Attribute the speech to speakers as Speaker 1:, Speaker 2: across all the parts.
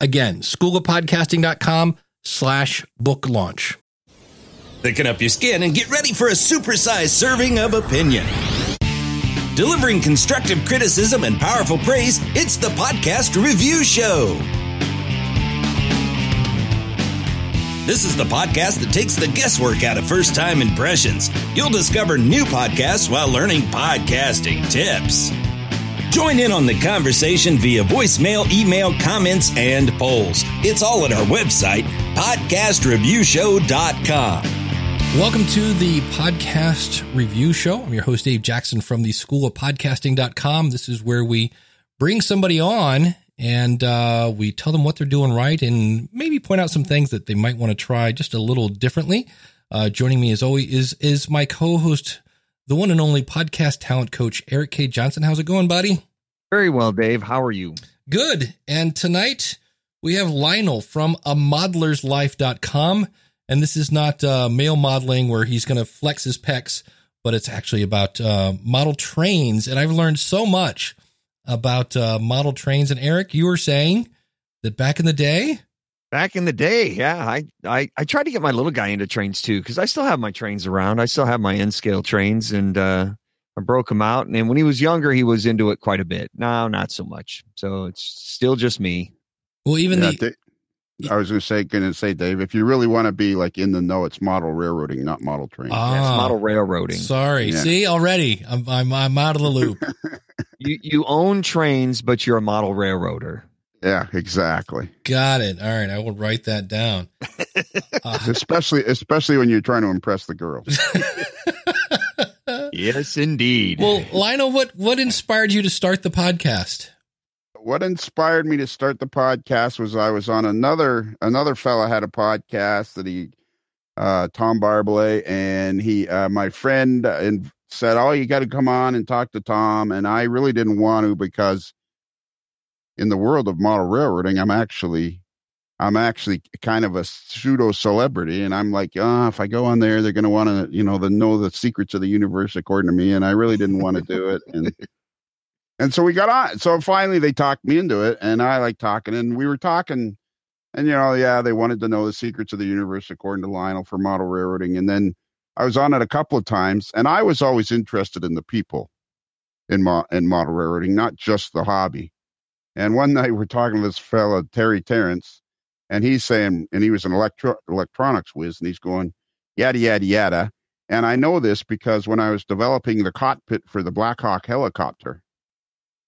Speaker 1: Again, schoolofpodcasting.com slash book launch.
Speaker 2: Thicken up your skin and get ready for a supersized serving of opinion. Delivering constructive criticism and powerful praise, it's the Podcast Review Show. This is the podcast that takes the guesswork out of first time impressions. You'll discover new podcasts while learning podcasting tips. Join in on the conversation via voicemail, email, comments, and polls. It's all at our website, podcastreviewshow.com.
Speaker 1: Welcome to the podcast review show. I'm your host, Dave Jackson from the school of podcasting.com. This is where we bring somebody on and uh, we tell them what they're doing right and maybe point out some things that they might want to try just a little differently. Uh, joining me as always is is my co-host, the one and only podcast talent coach, Eric K. Johnson. How's it going, buddy?
Speaker 3: Very well, Dave. How are you?
Speaker 1: Good. And tonight we have Lionel from a modelerslife.com. And this is not uh, male modeling where he's going to flex his pecs, but it's actually about uh, model trains. And I've learned so much about uh, model trains. And Eric, you were saying that back in the day,
Speaker 3: Back in the day, yeah, I I, I tried to get my little guy into trains too because I still have my trains around. I still have my N scale trains, and uh, I broke him out. And when he was younger, he was into it quite a bit. Now, not so much. So it's still just me.
Speaker 1: well, even
Speaker 4: Yeah,
Speaker 1: the
Speaker 4: I was going to say, going to say, Dave, if you really want to be like in the know, it's model railroading, not model train.
Speaker 1: Ah,
Speaker 3: That's model railroading.
Speaker 1: Sorry,
Speaker 4: Yeah.
Speaker 1: see already, I'm, I'm I'm out of the loop.
Speaker 3: you you own trains, but you're a model railroader.
Speaker 4: yeah, exactly.
Speaker 1: Got it. All right, I will write that down. Uh,
Speaker 4: Especially, especially when you're trying to impress the girls.
Speaker 3: Yes, indeed.
Speaker 1: well, Lionel, what what inspired you to start the podcast?
Speaker 4: what inspired me to start the podcast was I was on another another fella had a podcast that he uh Tom Barbley and he uh my friend uh, and said oh you got to come on and talk to Tom and I really didn't want to because in the world of model railroading I'm actually I'm actually kind of a pseudo celebrity and I'm like oh if I go on there they're going to want to you know the know the secrets of the universe according to me and I really didn't want to do it and and so we got on. So finally they talked me into it and I like talking and we were talking and you know, yeah, they wanted to know the secrets of the universe according to Lionel for model railroading. And then I was on it a couple of times and I was always interested in the people in mo- in model railroading, not just the hobby. And one night we're talking to this fellow Terry Terrence, and he's saying, and he was an electro- electronics whiz, and he's going, yada, yada, yada. And I know this because when I was developing the cockpit for the Black Hawk helicopter,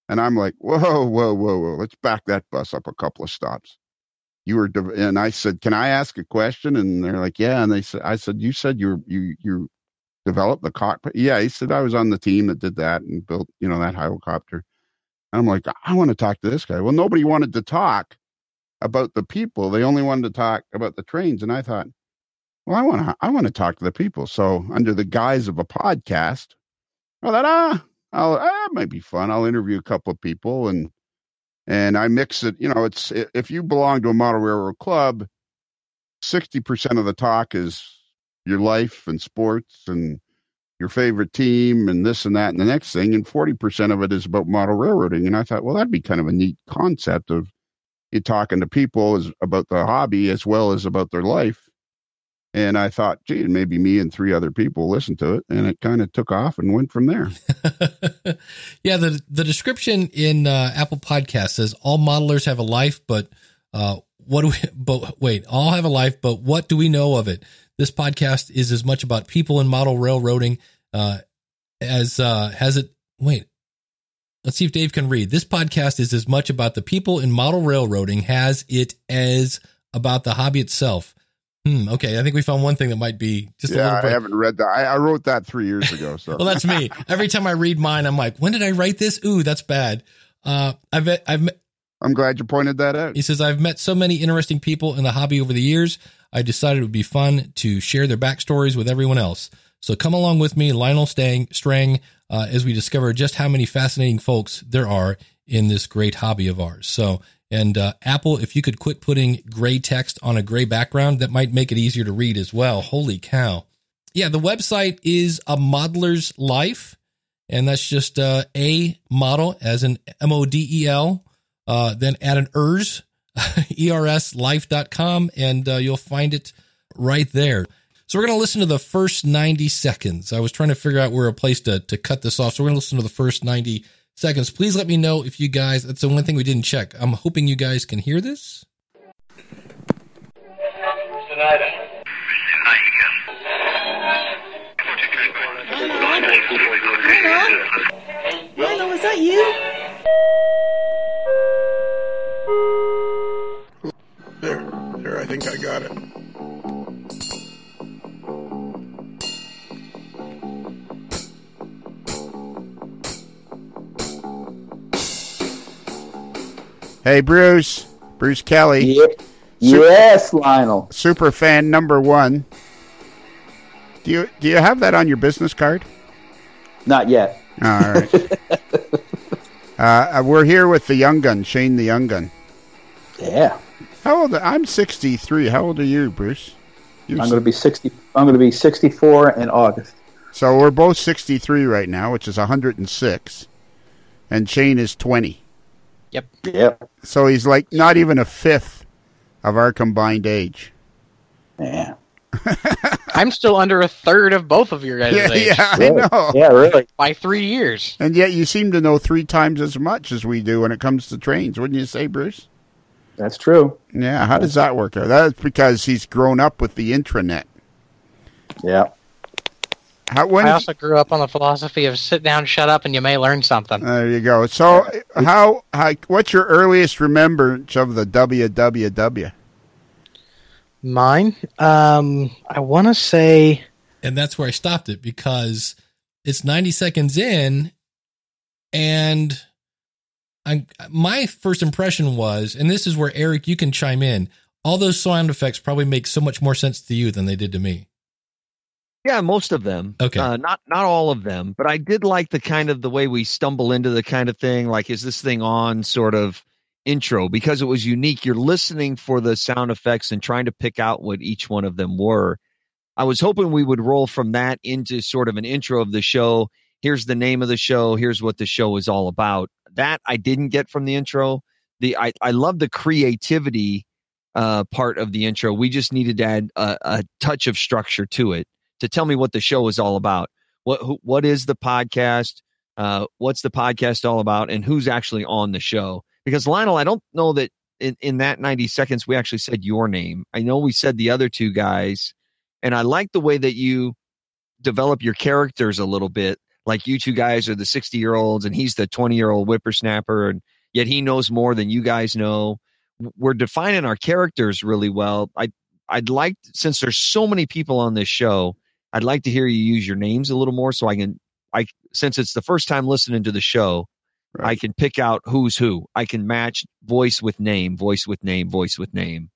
Speaker 4: and I'm like, whoa, whoa, whoa, whoa. Let's back that bus up a couple of stops. You were, de- and I said, can I ask a question? And they're like, yeah. And they said, I said, you said you you you developed the cockpit. Yeah, he said I was on the team that did that and built, you know, that helicopter. And I'm like, I want to talk to this guy. Well, nobody wanted to talk about the people. They only wanted to talk about the trains. And I thought, well, I want to, I want to talk to the people. So under the guise of a podcast, I thought, ah, I'll, ah, might be fun. I'll interview a couple of people and, and I mix it. You know, it's if you belong to a model railroad club, sixty percent of the talk is your life and sports and your favorite team and this and that and the next thing, and forty percent of it is about model railroading. And I thought, well, that'd be kind of a neat concept of you talking to people as, about the hobby as well as about their life. And I thought, gee, maybe me and three other people listened to it, and it kind of took off and went from there.
Speaker 1: yeah, the the description in uh, Apple Podcast says all modelers have a life, but uh, what do we? But wait, all have a life, but what do we know of it? This podcast is as much about people in model railroading uh, as uh, has it. Wait, let's see if Dave can read. This podcast is as much about the people in model railroading as it as about the hobby itself. Hmm. Okay, I think we found one thing that might be just a
Speaker 4: yeah,
Speaker 1: little
Speaker 4: I haven't read that. I, I wrote that three years ago. So
Speaker 1: Well, that's me. Every time I read mine, I'm like, when did I write this? Ooh, that's bad. Uh, I've, I've,
Speaker 4: I'm glad you pointed that out.
Speaker 1: He says, I've met so many interesting people in the hobby over the years. I decided it would be fun to share their backstories with everyone else. So come along with me, Lionel Stang, Strang, uh, as we discover just how many fascinating folks there are in this great hobby of ours. So, and uh, Apple, if you could quit putting gray text on a gray background, that might make it easier to read as well. Holy cow. Yeah, the website is a modeler's life, and that's just uh, a model as an M O D E L, uh, then add an ERS, erslife.com, and uh, you'll find it right there. So we're going to listen to the first 90 seconds. I was trying to figure out where a place to, to cut this off. So we're going to listen to the first 90 seconds. Please let me know if you guys, that's the one thing we didn't check. I'm hoping you guys can hear this.
Speaker 5: Lionel, is that you?
Speaker 6: There, there, I think I got it.
Speaker 4: Hey, Bruce. Bruce Kelly.
Speaker 7: Ye- Yes, Lionel.
Speaker 4: Super fan number one. Do you do you have that on your business card?
Speaker 7: Not yet.
Speaker 4: All right. uh, we're here with the young gun, Shane the young gun.
Speaker 7: Yeah.
Speaker 4: How old? I'm 63. How old are you, Bruce? You're
Speaker 7: I'm going to be 60 I'm going to be 64 in August.
Speaker 4: So we're both 63 right now, which is 106. And Shane is 20.
Speaker 7: Yep. Yep.
Speaker 4: So he's like not even a fifth of our combined age.
Speaker 7: Yeah.
Speaker 8: I'm still under a third of both of your guys'
Speaker 4: Yeah,
Speaker 8: age
Speaker 4: yeah, I
Speaker 7: Really?
Speaker 4: know.
Speaker 7: Yeah, really.
Speaker 8: by three years.
Speaker 4: And yet you seem to know three times as much as we do when it comes to trains, wouldn't you say, Bruce?
Speaker 7: That's true.
Speaker 4: Yeah, how does that work out? That's because he's grown up with the intranet.
Speaker 7: Yeah.
Speaker 4: How when
Speaker 8: I also grew up on the philosophy of sit down, shut up, and you may learn something.
Speaker 4: there you go. So how, how what's your earliest remembrance of the WWW?
Speaker 8: Mine, um, I want to say
Speaker 1: And that's where I stopped it because it's 90 seconds in and I my first impression was and this is where Eric you can chime in. All those sound effects probably make so much more sense to you than they did to me.
Speaker 3: Yeah, most of them.
Speaker 1: Okay.
Speaker 3: Uh, not not all of them, but I did like the kind of the way we stumble into the kind of thing like is this thing on sort of intro because it was unique. You're listening for the sound effects and trying to pick out what each one of them were. I was hoping we would roll from that into sort of an intro of the show. Here's the name of the show. Here's what the show is all about. That I didn't get from the intro. The I I love the creativity uh, part of the intro. We just needed to add a, a touch of structure to it to tell me what the show is all about. What who, what is the podcast? Uh, what's the podcast all about, and who's actually on the show? Because Lionel, I don't know that in, in that ninety seconds we actually said your name. I know we said the other two guys, and I like the way that you develop your characters a little bit. Like you two guys are the sixty year olds, and he's the twenty year old whippersnapper, and yet he knows more than you guys know. We're defining our characters really well. I I'd like since there's so many people on this show, I'd like to hear you use your names a little more so I can I since it's the first time listening to the show, I can pick out who's who. I can match voice with name, voice with name, voice with name.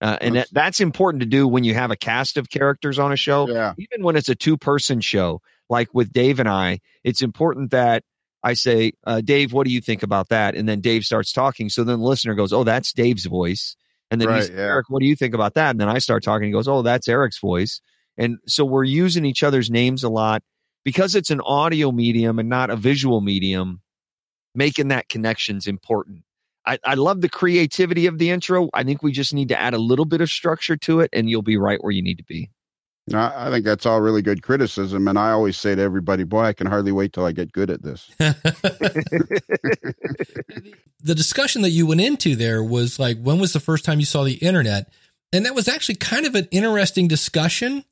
Speaker 3: Uh, and that, that's important to do when you have a cast of characters on a show.
Speaker 4: Yeah.
Speaker 3: Even when it's a two person show, like with Dave and I, it's important that I say, uh, Dave, what do you think about that? And then Dave starts talking. So then the listener goes, Oh, that's Dave's voice. And then
Speaker 4: Right,
Speaker 3: he's
Speaker 4: yeah.
Speaker 3: Eric, what do you think about that? And then I start talking. He goes, Oh, that's Eric's voice. And so we're using each other's names a lot because it's an audio medium and not a visual medium. Making that connection's important. I, I love the creativity of the intro. I think we just need to add a little bit of structure to it, and you'll be right where you need to be.
Speaker 4: I I think that's all really good criticism. And I always say to everybody, boy, I can hardly wait till I get good at this.
Speaker 1: the discussion that you went into there was like, when was the first time you saw the internet? And that was actually kind of an interesting discussion.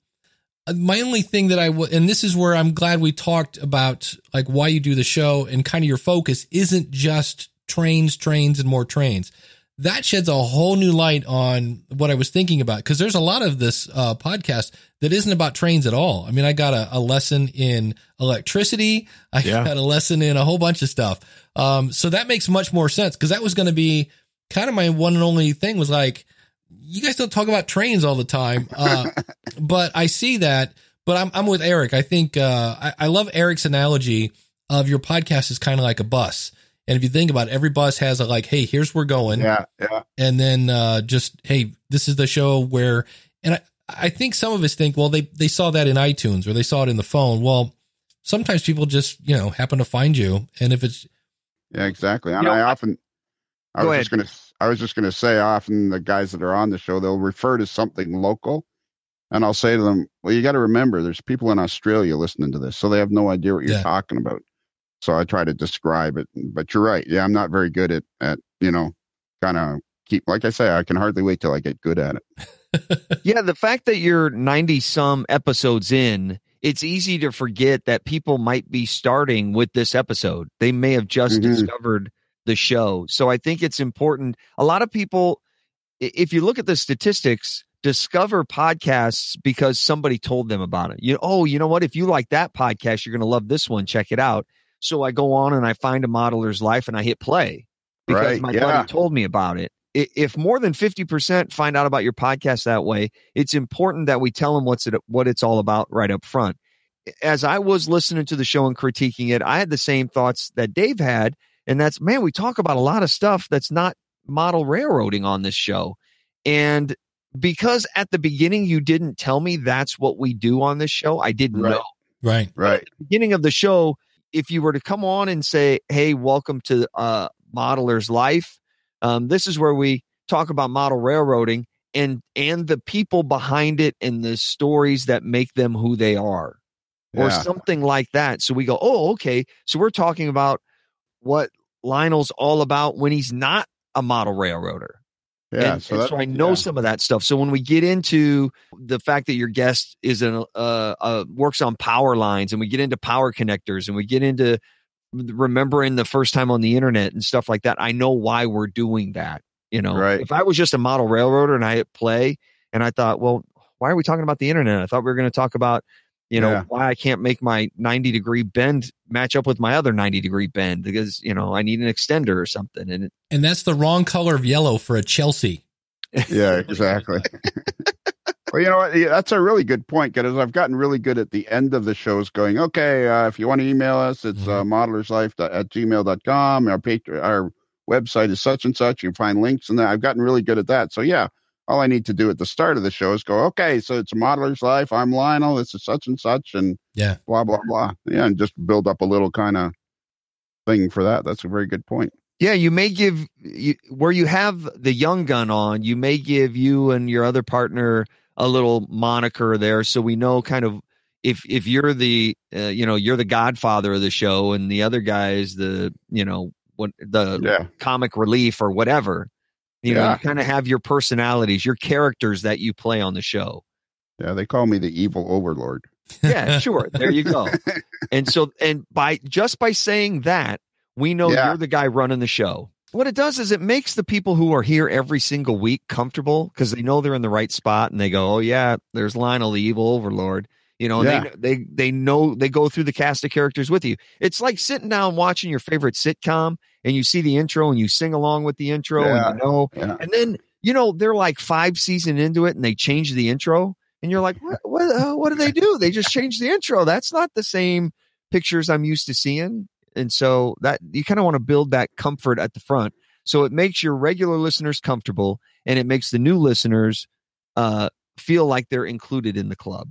Speaker 1: Uh, My only thing that I w- and this is where I'm glad we talked about like why you do the show and kind of your focus isn't just trains, trains, and more trains. That sheds a whole new light on what I was thinking about because there's a lot of this uh, podcast that isn't about trains at all. I mean, I got a, a lesson in electricity. I
Speaker 6: Yeah.
Speaker 1: got a lesson in a whole bunch of stuff. Um, so that makes much more sense because that was going to be kind of my one and only thing was like, you guys don't talk about trains all the time. Uh, but I see that, but I'm, I'm with Eric. I think, uh, I, I love Eric's analogy of your podcast is kind of like a bus. And if you think about it, every bus has a like, hey, here's where we're going.
Speaker 4: Yeah, yeah.
Speaker 1: And then uh, just, hey, this is the show where, and I, I think some of us think, well, they, they saw that in iTunes or they saw it in the phone. Well, sometimes people just, you know, happen to find you. And if it's,
Speaker 4: Yeah, exactly. And
Speaker 7: You know,
Speaker 4: I often, I
Speaker 7: Go
Speaker 4: was just gonna, I was just gonna say, often the guys that are on the show, they'll refer to something local, and I'll say to them, "Well, you got to remember, there's people in Australia listening to this, so they have no idea what you're
Speaker 1: Yeah.
Speaker 4: talking about." So I try to describe it, but you're right. Yeah, I'm not very good at, at you know, kind of keep. Like I say, I can hardly wait till I get good at it.
Speaker 3: Yeah, the fact that you're 90 some episodes in, it's easy to forget that people might be starting with this episode. They may have just
Speaker 4: Mhm.
Speaker 3: discovered the show. So I think it's important. A lot of people, if you look at the statistics, discover podcasts because somebody told them about it. You oh, you know what? If you like that podcast, you're going to love this one. Check it out. So I go on and I find a modeler's life and I hit play because
Speaker 4: Right,
Speaker 3: my
Speaker 4: yeah.
Speaker 3: buddy told me about it. If more than 50% find out about your podcast that way, it's important that we tell them what's it, what it's all about right up front. As I was listening to the show and critiquing it, I had the same thoughts that Dave had. And that's, man, we talk about a lot of stuff that's not model railroading on this show. And because at the beginning you didn't tell me that's what we do on this show, I didn't
Speaker 4: Right.
Speaker 3: know
Speaker 1: right.
Speaker 4: Right.
Speaker 3: beginning of the show, if you were to come on and say, "Hey, welcome to uh, Modeler's Life," um, this is where we talk about model railroading and and the people behind it and the stories that make them who they are, or
Speaker 4: Yeah.
Speaker 3: something like that. So we go, "Oh, okay." So we're talking about what Lionel's all about when he's not a model railroader
Speaker 4: Yeah.
Speaker 3: and,
Speaker 4: so
Speaker 3: and
Speaker 4: that,
Speaker 3: so I know
Speaker 4: yeah.
Speaker 3: some of that stuff. So when we get into the fact that your guest is an uh, uh works on power lines, and we get into power connectors, and we get into remembering the first time on the internet and stuff like that, I know why we're doing that. You know,
Speaker 4: Right.
Speaker 3: if I was just a model railroader and I hit play, and I thought, well, why are we talking about the internet? I thought we were going to talk about. You know
Speaker 4: Yeah.
Speaker 3: why I can't make my 90 degree bend match up with my other 90 degree bend because you know I need an extender or something and it,
Speaker 1: And that's the wrong color of yellow for a Chessie.
Speaker 4: yeah, exactly. well, you know what? That's a really good point because I've gotten really good at the end of the shows going, okay, uh, if you want to email us, it's uh, modelerslife at gmail.com. Our, patron, our website is such and such. You can find links and that. I've gotten really good at that. So, yeah, all I need to do at the start of the show is go, okay, so it's a Modeler's Life. I'm Lionel. This is such and such and
Speaker 1: Yeah.
Speaker 4: blah, blah, blah. Yeah, and just build up a little kind of thing for that. That's a very good point.
Speaker 3: Yeah, you may give you, where you have the young gun on, you may give you and your other partner a little moniker there, so we know kind of if if you're the uh, you know you're the godfather of the show and the other guy is the you know what the
Speaker 4: Yeah.
Speaker 3: comic relief or whatever. You know, you kind of have your personalities, your characters that you play on the show.
Speaker 4: Yeah, they call me the evil overlord.
Speaker 3: Yeah, sure. There you go. And so, and by just by saying that, we know
Speaker 4: Yeah.
Speaker 3: you're the guy running the show. What it does is it makes the people who are here every single week comfortable because they know they're in the right spot and they go, "Oh yeah, there's Lionel, the evil overlord." You know,
Speaker 4: Yeah.
Speaker 3: they they they know they go through the cast of characters with you. It's like sitting down watching your favorite sitcom and you see the intro and you sing along with the intro
Speaker 4: Yeah.
Speaker 3: and you know,
Speaker 4: Yeah.
Speaker 3: and then you know they're like five season into it and they change the intro and you're like, what what, uh, what do they do? They just changed the intro. That's not the same pictures I'm used to seeing. And so that you kind of want to build that comfort at the front. So it makes your regular listeners comfortable and it makes the new listeners uh, feel like they're included in the club.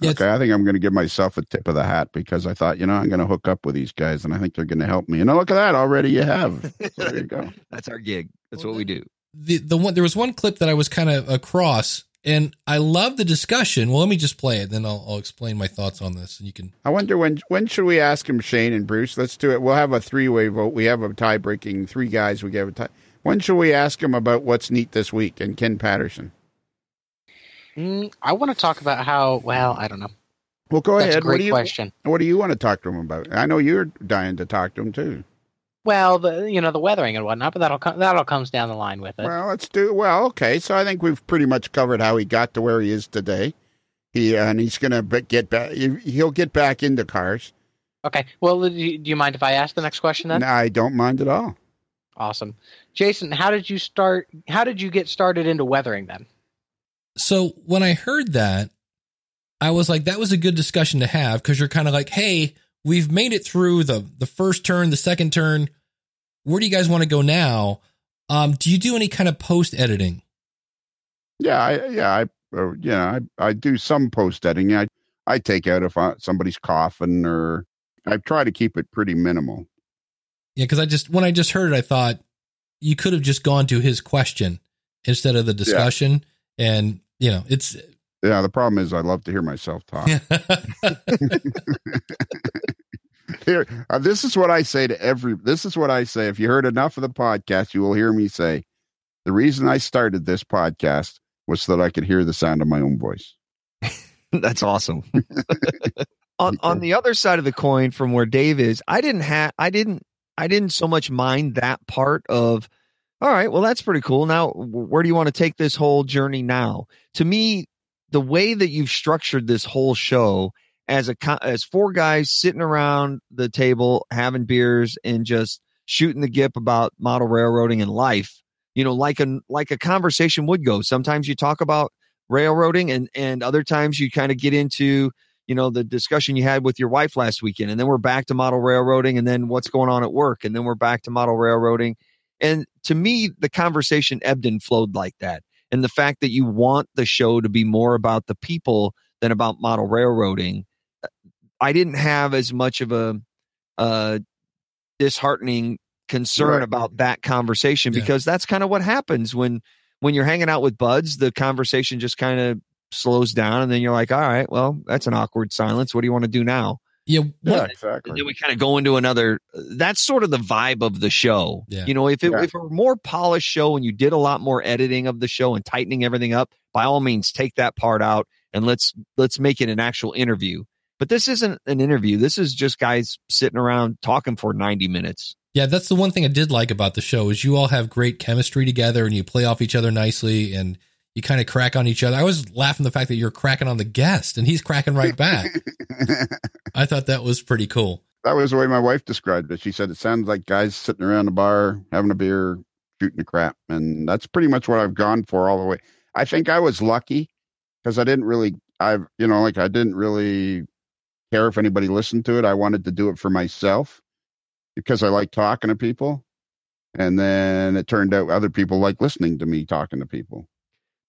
Speaker 1: Yeah,
Speaker 4: Okay, I think I'm going to give myself a tip of the hat because I thought, you know, I'm going to hook up with these guys and I think they're going to help me. And look at that, already you have. So there you go.
Speaker 3: That's our gig. That's
Speaker 1: Well,
Speaker 3: what we do.
Speaker 1: the the one there was one clip that I was kind of across, and I love the discussion. Well, let me just play it, then I'll, I'll explain my thoughts on this, and you can.
Speaker 4: I wonder when when should we ask him, Shane and Bruce? Let's do it. We'll have a three way vote. We have a tie breaking three guys. We give a tie. When should we ask him about what's neat this week and Ken Patterson?
Speaker 8: Mm, I want to talk about how. Well, I don't know.
Speaker 4: Well, go
Speaker 8: That's
Speaker 4: ahead. What
Speaker 8: great
Speaker 4: do you
Speaker 8: question.
Speaker 4: What do you want to talk to him about? I know you're dying to talk to him too.
Speaker 8: Well, the you know the weathering and whatnot, but that'll come, that'll comes down the line with it.
Speaker 4: Well, let's do well. Okay, so I think we've pretty much covered how he got to where he is today. He uh, and he's gonna get back. He'll get back into cars.
Speaker 8: Okay. Well, do you, mind if I ask the next question then?
Speaker 4: And I don't mind at all.
Speaker 8: Awesome, Jason. How did you start? How did you get started into weathering then?
Speaker 1: So when I heard that, I was like, that was a good discussion to have because you're kind of like, hey, we've made it through the the first turn, the second turn. Where do you guys want to go now? Um, do you do any kind of post editing?
Speaker 4: Yeah, I, yeah, I, uh, yeah, I, I do some post editing. I, I take out if I, somebody's coughing, or I try to keep it pretty minimal.
Speaker 1: Yeah, because I just when I just heard it, I thought you could have just gone to his question instead of the discussion, yeah. and you know, it's
Speaker 4: yeah. The problem is, I love to hear myself talk. Here, uh, this is what I say to every. This is what I say. If you heard enough of the podcast, you will hear me say, "The reason I started this podcast was so that I could hear the sound of my own voice."
Speaker 3: That's awesome. on on the other side of the coin, from where Dave is, I didn't have. I didn't. I didn't so much mind that part of. All right, well, that's pretty cool. Now, where do you want to take this whole journey now? To me, the way that you've structured this whole show as a as four guys sitting around the table having beers and just shooting the gip about model railroading and life you know like a like a conversation would go sometimes you talk about railroading and and other times you kind of get into you know the discussion you had with your wife last weekend and then we're back to model railroading and then what's going on at work and then we're back to model railroading and to me the conversation ebbed and flowed like that and the fact that you want the show to be more about the people than about model railroading I didn't have as much of a uh, disheartening concern right. about that conversation yeah. because that's kind of what happens when when you're hanging out with buds. The conversation just kind of slows down, and then you're like, "All right, well, that's an awkward silence. What do you want to do now?"
Speaker 1: Yeah,
Speaker 4: yeah, exactly.
Speaker 3: Then we kind of go into another. That's sort of the vibe of the show. Yeah. You know, if it, yeah. if it were a more polished show and you did a lot more editing of the show and tightening everything up, by all means, take that part out and let's let's make it an actual interview. But this isn't an interview. This is just guys sitting around talking for 90 minutes.
Speaker 1: Yeah, that's the one thing I did like about the show is you all have great chemistry together and you play off each other nicely and you kind of crack on each other. I was laughing the fact that you're cracking on the guest and he's cracking right back. I thought that was pretty cool.
Speaker 4: That was the way my wife described it. She said it sounds like guys sitting around a bar having a beer, shooting the crap, and that's pretty much what I've gone for all the way. I think I was lucky because I didn't really, I've you know, like I didn't really care if anybody listened to it. I wanted to do it for myself because I like talking to people. And then it turned out other people like listening to me talking to people.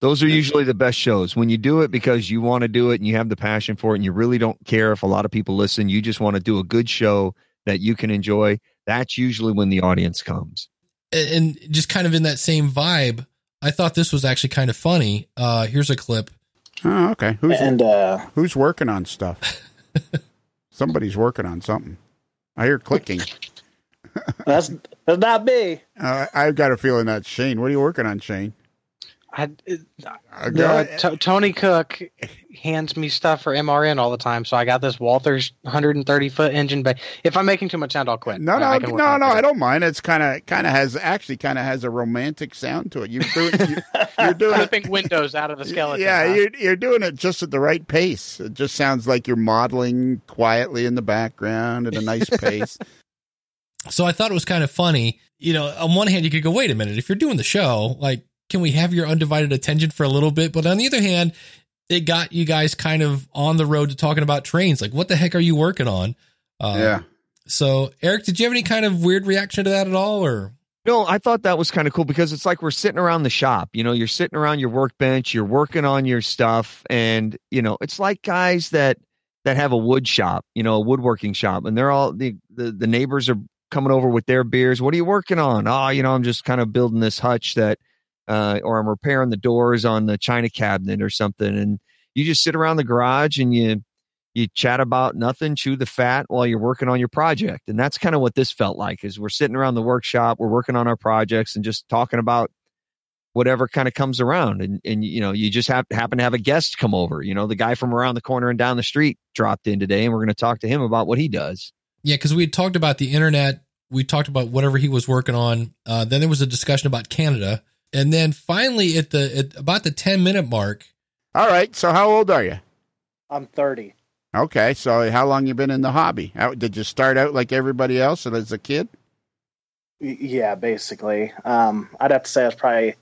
Speaker 3: Those are usually the best shows when you do it because you want to do it and you have the passion for it and you really don't care if a lot of people listen. You just want to do a good show that you can enjoy. That's usually when the audience comes.
Speaker 1: And just kind of in that same vibe, I thought this was actually kind of funny. Uh, here's a clip.
Speaker 4: Oh, okay.
Speaker 5: Who's and uh,
Speaker 4: who's working on stuff? Somebody's working on something. I hear clicking.
Speaker 5: that's that's not me.
Speaker 4: Uh, I've got a feeling that's Shane. What are you working on, Shane?
Speaker 8: I, uh, t- Tony Cook hands me stuff for MRN all the time, so I got this Walthers 130 foot engine. But if I'm making too much sound, I'll quit.
Speaker 4: No, no, no, no. I don't mind. It's kind of kind of has actually kind of has a romantic sound to it. You're doing you,
Speaker 8: are doing flipping windows out of the skeleton.
Speaker 4: Yeah, huh? you're you're doing it just at the right pace. It just sounds like you're modeling quietly in the background at a nice pace.
Speaker 1: So I thought it was kind of funny. You know, on one hand, you could go, wait a minute, if you're doing the show, like can we have your undivided attention for a little bit? But on the other hand, it got you guys kind of on the road to talking about trains. Like, what the heck are you working on?
Speaker 4: Uh, yeah.
Speaker 1: So, Eric, did you have any kind of weird reaction to that at all, or?
Speaker 3: No, I thought that was kind of cool because it's like we're sitting around the shop. You know, you're sitting around your workbench, you're working on your stuff, and you know, it's like guys that that have a wood shop, you know, a woodworking shop, and they're all the the, the neighbors are coming over with their beers. What are you working on? Oh, you know, I'm just kind of building this hutch that uh, or I'm repairing the doors on the china cabinet or something. And you just sit around the garage and you you chat about nothing, chew the fat while you're working on your project. And that's kind of what this felt like is we're sitting around the workshop, we're working on our projects and just talking about whatever kind of comes around. And, and you know, you just have, happen to have a guest come over. You know, the guy from around the corner and down the street dropped in today and we're going to talk to him about what he does.
Speaker 1: Yeah, because we talked about the internet. We talked about whatever he was working on. Uh, then there was a discussion about Canada and then finally, at the at about the ten minute mark.
Speaker 4: All right. So how old are you?
Speaker 5: I'm thirty.
Speaker 4: Okay. So how long you been in the hobby? How, did you start out like everybody else as a kid?
Speaker 5: Yeah, basically. Um, I'd have to say I was probably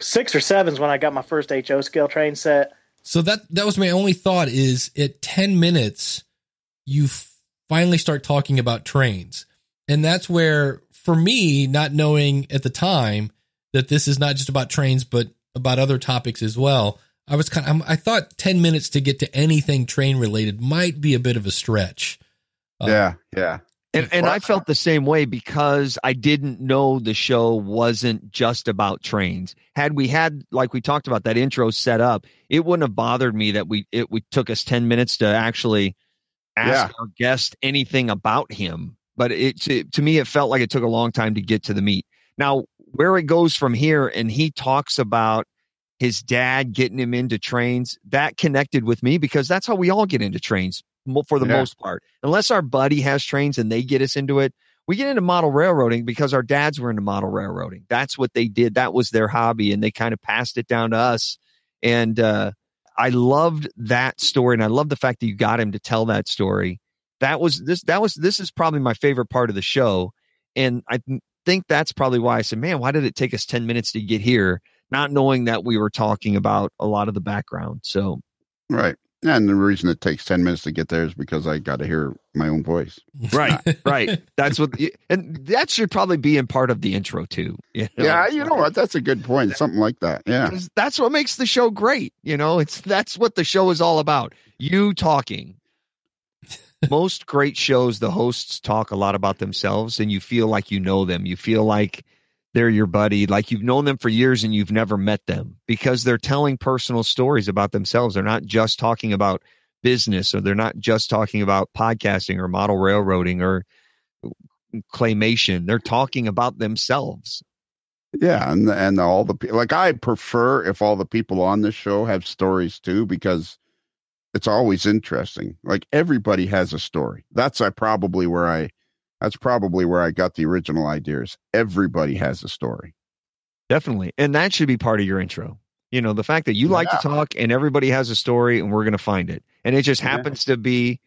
Speaker 5: six or sevens when I got my first HO scale train set.
Speaker 1: So that that was my only thought is at 10 minutes you finally start talking about trains. And that's where for me not knowing at the time that this is not just about trains but about other topics as well. I was kind of I thought 10 minutes to get to anything train related might be a bit of a stretch. Uh,
Speaker 4: yeah, yeah.
Speaker 3: And and I felt the same way because I didn't know the show wasn't just about trains. Had we had like we talked about that intro set up, it wouldn't have bothered me that we it we took us 10 minutes to actually ask
Speaker 4: Yeah.
Speaker 3: our guest anything about him. But it to, to me it felt like it took a long time to get to the meat. Now, where it goes from here and he talks about his dad getting him into trains, that connected with me because that's how we all get into trains for the
Speaker 4: Yeah.
Speaker 3: most part. Unless our buddy has trains and they get us into it, we get into model railroading because our dads were into model railroading. That's what they did. That was their hobby, and they kind of passed it down to us. And uh, I loved that story, and I love the fact that you got him to tell that story. That was this. That was this is probably my favorite part of the show, and I think that's probably why I said, "Man, why did it take us ten minutes to get here?" Not knowing that we were talking about a lot of the background. So
Speaker 4: Right. And the reason it takes 10 minutes to get there is because I got to hear my own voice.
Speaker 3: right, right. That's what, and that should probably be in part of the intro too. you know?
Speaker 4: Yeah, you know what? That's a good point. Something like that. yeah
Speaker 3: that's what makes the show great. You know, it's that's what the show is all about. You talking. Most great shows, the hosts talk a lot about themselves, and you feel like you know them. You feel like they're your buddy, like you've known them for years and you've never met them because they're telling personal stories about themselves. They're not just talking about business, or they're not just talking about podcasting or model railroading or claymation. They're talking about themselves.
Speaker 4: Yeah, and and all the like I prefer if all the people on this show have stories too because it's always interesting. Like everybody has a story. That's I probably where I that's probably where I got the original ideas. Everybody has a story.
Speaker 3: Definitely. And that should be part of your intro. You know, the fact that you like to talk and everybody has a story and we're going to find it. And it just
Speaker 4: Yeah.
Speaker 3: happens to be,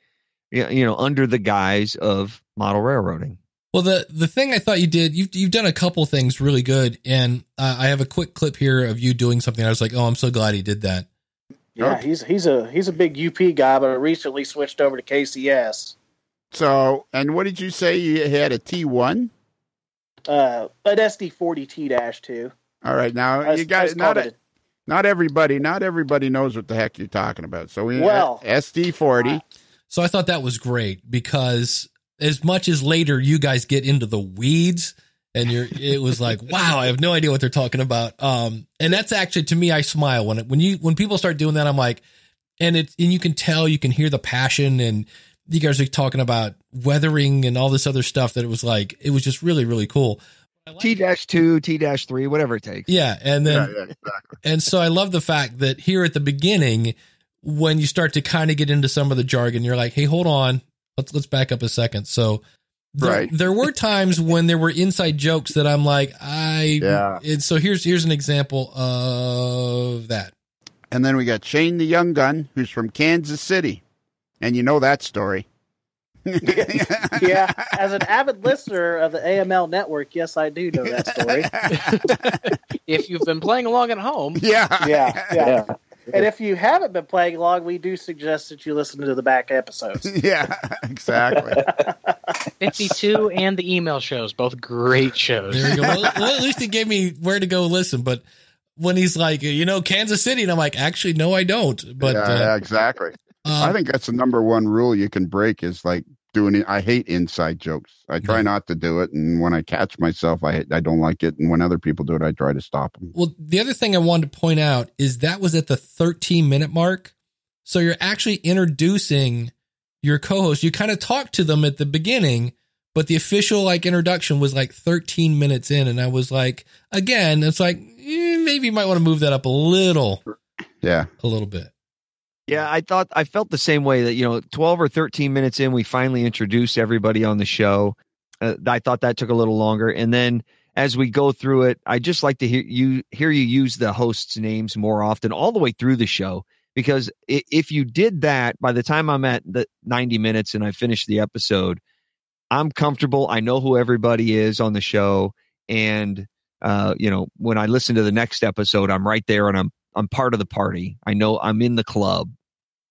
Speaker 3: you know, under the guise of model railroading.
Speaker 1: Well, the the thing I thought you did, you've you've done a couple things really good, and uh, I have a quick clip here of you doing something. I was like, oh, I'm so glad he did that.
Speaker 5: Yeah,
Speaker 4: Okay.
Speaker 5: he's he's a he's a big UP guy, but I recently switched over to KCS.
Speaker 4: So, and what did you say you had a T1?
Speaker 5: Uh, an SD forty T dash two.
Speaker 4: All right, now you got it. Not a, not everybody, not everybody knows what the heck you're talking about. So we
Speaker 5: Well,
Speaker 4: SD40.
Speaker 1: So I thought that was great because as much as later you guys get into the weeds and you're it was like wow I have no idea what they're talking about um and that's actually to me I smile when it when you when people start doing that I'm like and it and you can tell you can hear the passion and you guys are talking about weathering and all this other stuff that it was like it was just really really cool
Speaker 3: T dash two, T dash three, whatever it takes.
Speaker 1: yeah and then
Speaker 4: yeah, yeah, exactly.
Speaker 1: and so I love the fact that here at the beginning, when you start to kind of get into some of the jargon, you're like, "Hey, hold on, let's let's back up a second. So, there,
Speaker 4: Right.
Speaker 1: there were times when there were inside jokes that I'm like, I
Speaker 4: Yeah.
Speaker 1: And so here's here's an example of that.
Speaker 4: And then we got Shane the Young Gun, who's from Kansas City. And you know that story.
Speaker 5: yeah, as an avid listener of the AML network, yes, I do know that story.
Speaker 8: If you've been playing along at home,
Speaker 4: Yeah.
Speaker 5: Yeah, yeah.
Speaker 7: Yeah.
Speaker 5: And if you haven't been playing along, we do suggest that you listen to the back episodes.
Speaker 4: Yeah, exactly.
Speaker 8: 52 and the email shows, both great shows.
Speaker 1: There you go. Well, well, at least he gave me where to go listen. But when he's like, you know, Kansas City, and I'm like, actually, no, I don't. But
Speaker 4: yeah,
Speaker 1: uh,
Speaker 4: yeah, exactly. I
Speaker 1: um,
Speaker 4: think that's the number one rule you can break is like doing it. I hate inside jokes. I try
Speaker 1: Yeah.
Speaker 4: not to do it. And when I catch myself, I, I don't like it. And when other people do it, I try to stop them.
Speaker 1: Well, the other thing I wanted to point out is that was at the 13 minute mark. So you're actually introducing your co-host. You kind of talk to them at the beginning, but the official like introduction was like 13 minutes in. And I was like, again, it's like, eh, maybe you might want to move that up a little,
Speaker 4: Yeah.
Speaker 1: a little bit.
Speaker 3: Yeah, I thought I felt the same way that you know, twelve or thirteen minutes in, we finally introduced everybody on the show. Uh, I thought that took a little longer, and then as we go through it, I just like to hear you hear you use the hosts' names more often, all the way through the show. Because if you did that, by the time I'm at the ninety minutes and I finish the episode, I'm comfortable. I know who everybody is on the show, and uh, you know, when I listen to the next episode, I'm right there and I'm I'm part of the party. I know I'm in the club.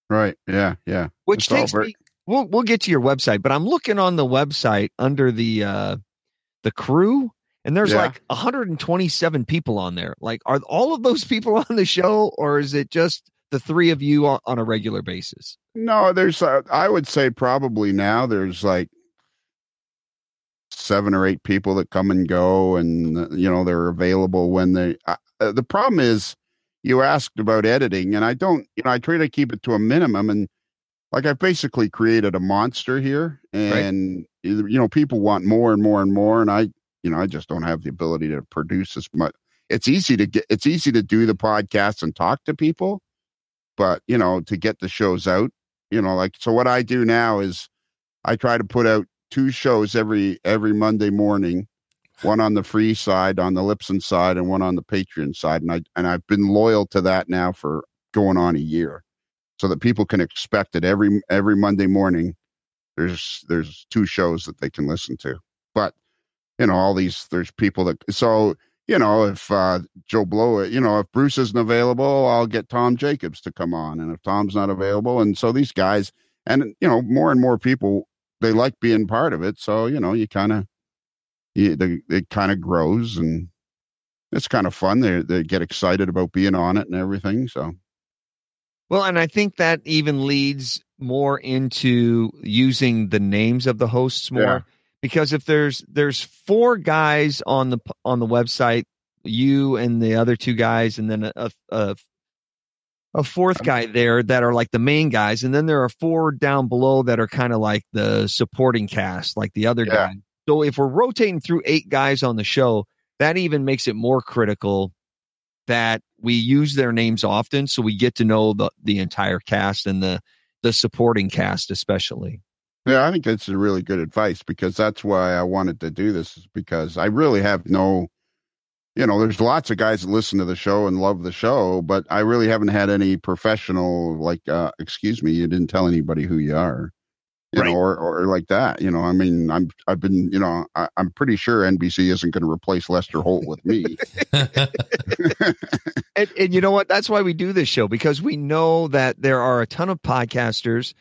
Speaker 4: Right. Yeah. Yeah.
Speaker 3: Which takes me. We'll we'll get to your website, but I'm looking on the website under the uh the crew, and there's
Speaker 4: Yeah.
Speaker 3: like 127 people on there. Like, are all of those people on the show, or is it just the three of you on, on a regular basis?
Speaker 4: No, there's. Uh, I would say probably now there's like seven or eight people that come and go, and uh, you know they're available when they. Uh, the problem is, you asked about editing, and I don't. You know, I try to keep it to a minimum, and like I've basically created a monster here, and you know people want more and more and more, and I, you know, I just don't have the ability to produce as much. It's easy to get. It's easy to do the podcast and talk to people, but you know, to get the shows out you know like so what i do now is i try to put out two shows every every monday morning one on the free side on the Libsyn side and one on the patreon side and i and i've been loyal to that now for going on a year so that people can expect it every every monday morning there's there's two shows that they can listen to. But you know all these there's people that so you know if uh joe blow you know if bruce isn't available i'll get tom jacobs to come on and if tom's not available and so these guys and you know more and more people they like being part of it so you know you kind of the, it kind of grows and it's kind of fun they they get excited about being on it and everything so
Speaker 3: Well, and I think that even leads more into using the names of the hosts more
Speaker 4: Yeah.
Speaker 3: because if there's there's four guys on the on the website, you and the other two guys, and then a a, a, a fourth guy there that are like the main guys, and then there are four down below that are kind of like the supporting cast, like the other
Speaker 4: Yeah.
Speaker 3: guy. So if we're rotating through eight guys on the show, that even makes it more critical that we use their names often so we get to know the the entire cast and the the supporting cast especially
Speaker 4: Yeah, I think that's a really good advice because that's why I wanted to do this is because I really have no you know, there's lots of guys that listen to the show and love the show, but I really haven't had any professional like uh excuse me, you didn't tell anybody who you are. You
Speaker 3: Right.
Speaker 4: know, or, or like that. You know, I mean, I'm I've been, you know, I, I'm pretty sure NBC isn't going to replace Lester Holt with me.
Speaker 3: and, and you know what that's why we do this show because we know that there are a ton of podcasters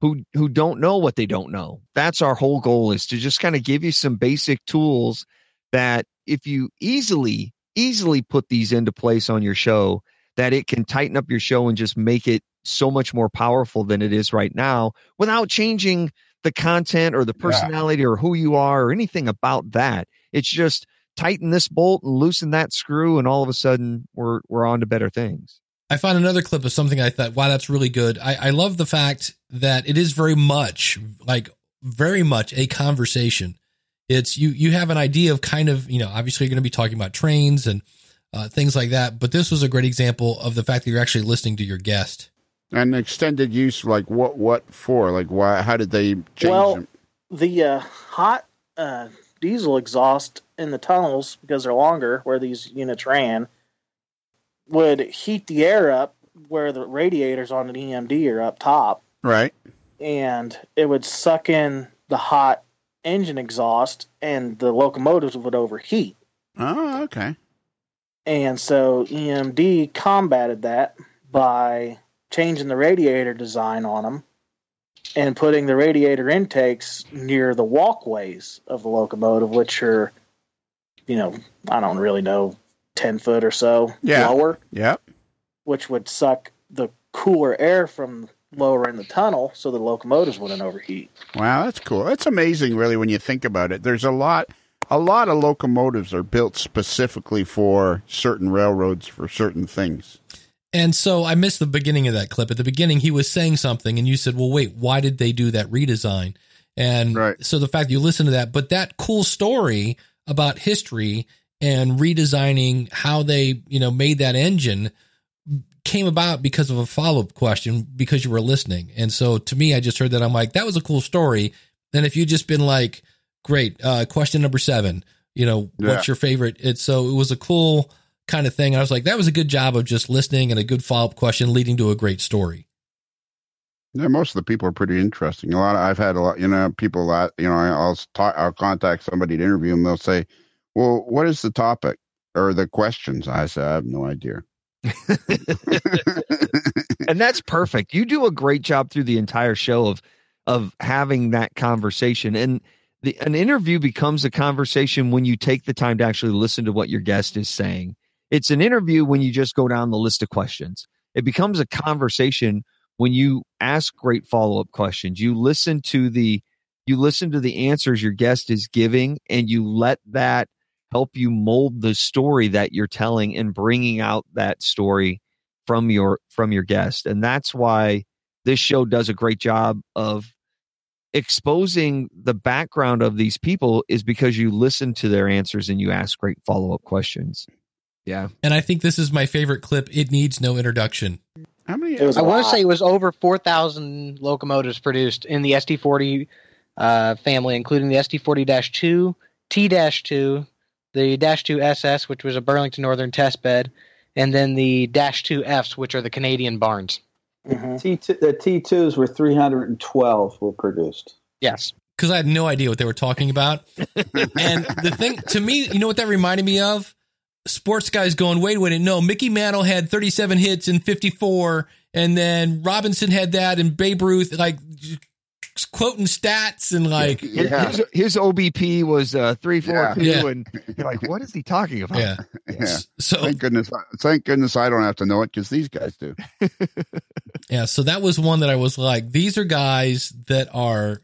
Speaker 3: who who don't know what they don't know that's our whole goal is to just kind of give you some basic tools that if you easily easily put these into place on your show that it can tighten up your show and just make it so much more powerful than it is right now without changing the content or the personality or who you are or anything about that it's just tighten this bolt and loosen that screw and all of a sudden we're we're on to better things
Speaker 1: I found another clip of something I thought, wow, that's really good. I, I love the fact that it is very much like very much a conversation. It's you you have an idea of kind of, you know, obviously you're going to be talking about trains and uh, things like that, but this was a great example of the fact that you're actually listening to your guest.
Speaker 4: And extended use like what what for? Like why how did they change
Speaker 5: Well,
Speaker 4: them?
Speaker 5: the uh, hot uh, diesel exhaust in the tunnels because they're longer where these units ran would heat the air up where the radiators on an EMD are up top
Speaker 4: Right.
Speaker 5: and it would suck in the hot engine exhaust and the locomotives would overheat
Speaker 4: Oh, okay.
Speaker 5: and so EMD combated that by changing the radiator design on them and putting the radiator intakes near the walkways of the locomotive, which are, you know, I don't really know, 10 foot or so
Speaker 4: Yeah.
Speaker 5: lower,
Speaker 4: Yep.
Speaker 5: which would suck the cooler air from lower in the tunnel so the locomotives wouldn't overheat.
Speaker 4: Wow, that's cool. That's amazing, really, when you think about it. There's a lot, a lot of locomotives are built specifically for certain railroads for certain things.
Speaker 1: And so I missed the beginning of that clip. At the beginning, he was saying something, and you said, "Well, wait, why did they do that redesign?" And
Speaker 4: Right.
Speaker 1: so the fact you listen to that, but that cool story about history and redesigning how they, you know, made that engine came about because of a follow up question because you were listening. And so to me, I just heard that I'm like, that was a cool story. Then if you just been like, great, uh, question number seven, you know,
Speaker 4: Yeah.
Speaker 1: what's your favorite? It's so it was a cool kind of thing. I was like, that was a good job of just listening and a good follow up question leading to a great story.
Speaker 4: Yeah, most of the people are pretty interesting. A lot. Of, I've had a lot. You know, people. A lot. You know, I'll talk. I'll contact somebody to interview them. They'll say, "Well, what is the topic or the questions?" I say, "I have no idea."
Speaker 3: and that's perfect. You do a great job through the entire show of of having that conversation and the an interview becomes a conversation when you take the time to actually listen to what your guest is saying. It's an interview when you just go down the list of questions. It becomes a conversation when you ask great follow-up questions. You listen to the you listen to the answers your guest is giving and you let that help you mold the story that you're telling and bringing out that story from your from your guest and that's why this show does a great job of exposing the background of these people is because you listen to their answers and you ask great follow-up questions yeah
Speaker 1: and i think this is my favorite clip it needs no introduction
Speaker 4: how many
Speaker 8: i want to say it was over 4000 locomotives produced in the sd40 uh, family including the sd40-2 t-2 the Dash 2 SS, which was a Burlington Northern test bed, and then the Dash 2 Fs, which are the Canadian barns.
Speaker 7: Mm-hmm. T2, the T2s were 312 were produced.
Speaker 8: Yes.
Speaker 1: Because I had no idea what they were talking about. and the thing, to me, you know what that reminded me of? Sports guys going, wait, wait, no, Mickey Mantle had 37 hits in 54, and then Robinson had that, and Babe Ruth, like, quoting stats and like
Speaker 3: yeah. his, his, OBP was uh, three four two, yeah. and you're like, what is he talking about?
Speaker 1: Yeah,
Speaker 4: yeah. So thank goodness, thank goodness I don't have to know it because these guys do.
Speaker 1: yeah, so that was one that I was like, these are guys that are,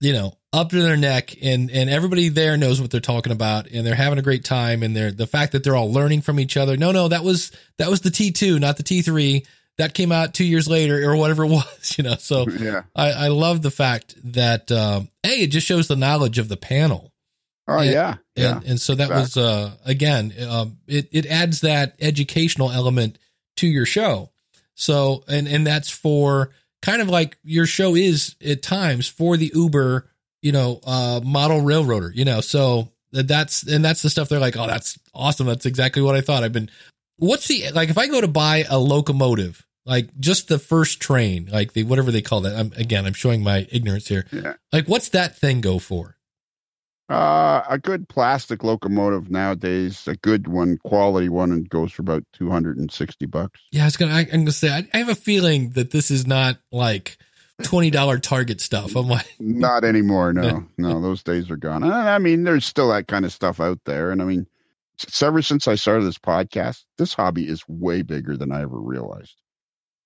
Speaker 1: you know, up to their neck, and and everybody there knows what they're talking about, and they're having a great time, and they're the fact that they're all learning from each other. No, no, that was that was the T two, not the T three that came out two years later or whatever it was, you know. So
Speaker 4: yeah,
Speaker 1: I, I love the fact that um, hey, it just shows the knowledge of the panel.
Speaker 4: Oh
Speaker 1: and,
Speaker 4: yeah,
Speaker 1: yeah. And, and so that exactly. was uh, again, um, it it adds that educational element to your show. So and and that's for kind of like your show is at times for the Uber, you know, uh, model railroader, you know. So that's and that's the stuff they're like, oh, that's awesome. That's exactly what I thought. I've been what's the like if I go to buy a locomotive, like just the first train, like the whatever they call that. I'm again, I'm showing my ignorance here.
Speaker 4: Yeah.
Speaker 1: Like what's that thing go for?
Speaker 4: Uh, a good plastic locomotive nowadays, a good one, quality one, and goes for about two hundred and sixty bucks.
Speaker 1: Yeah, I was gonna. I, am gonna say. I, I have a feeling that this is not like twenty dollar Target stuff. I'm like,
Speaker 4: not anymore. No, no, those days are gone. I mean, there's still that kind of stuff out there, and I mean, ever since I started this podcast, this hobby is way bigger than I ever realized.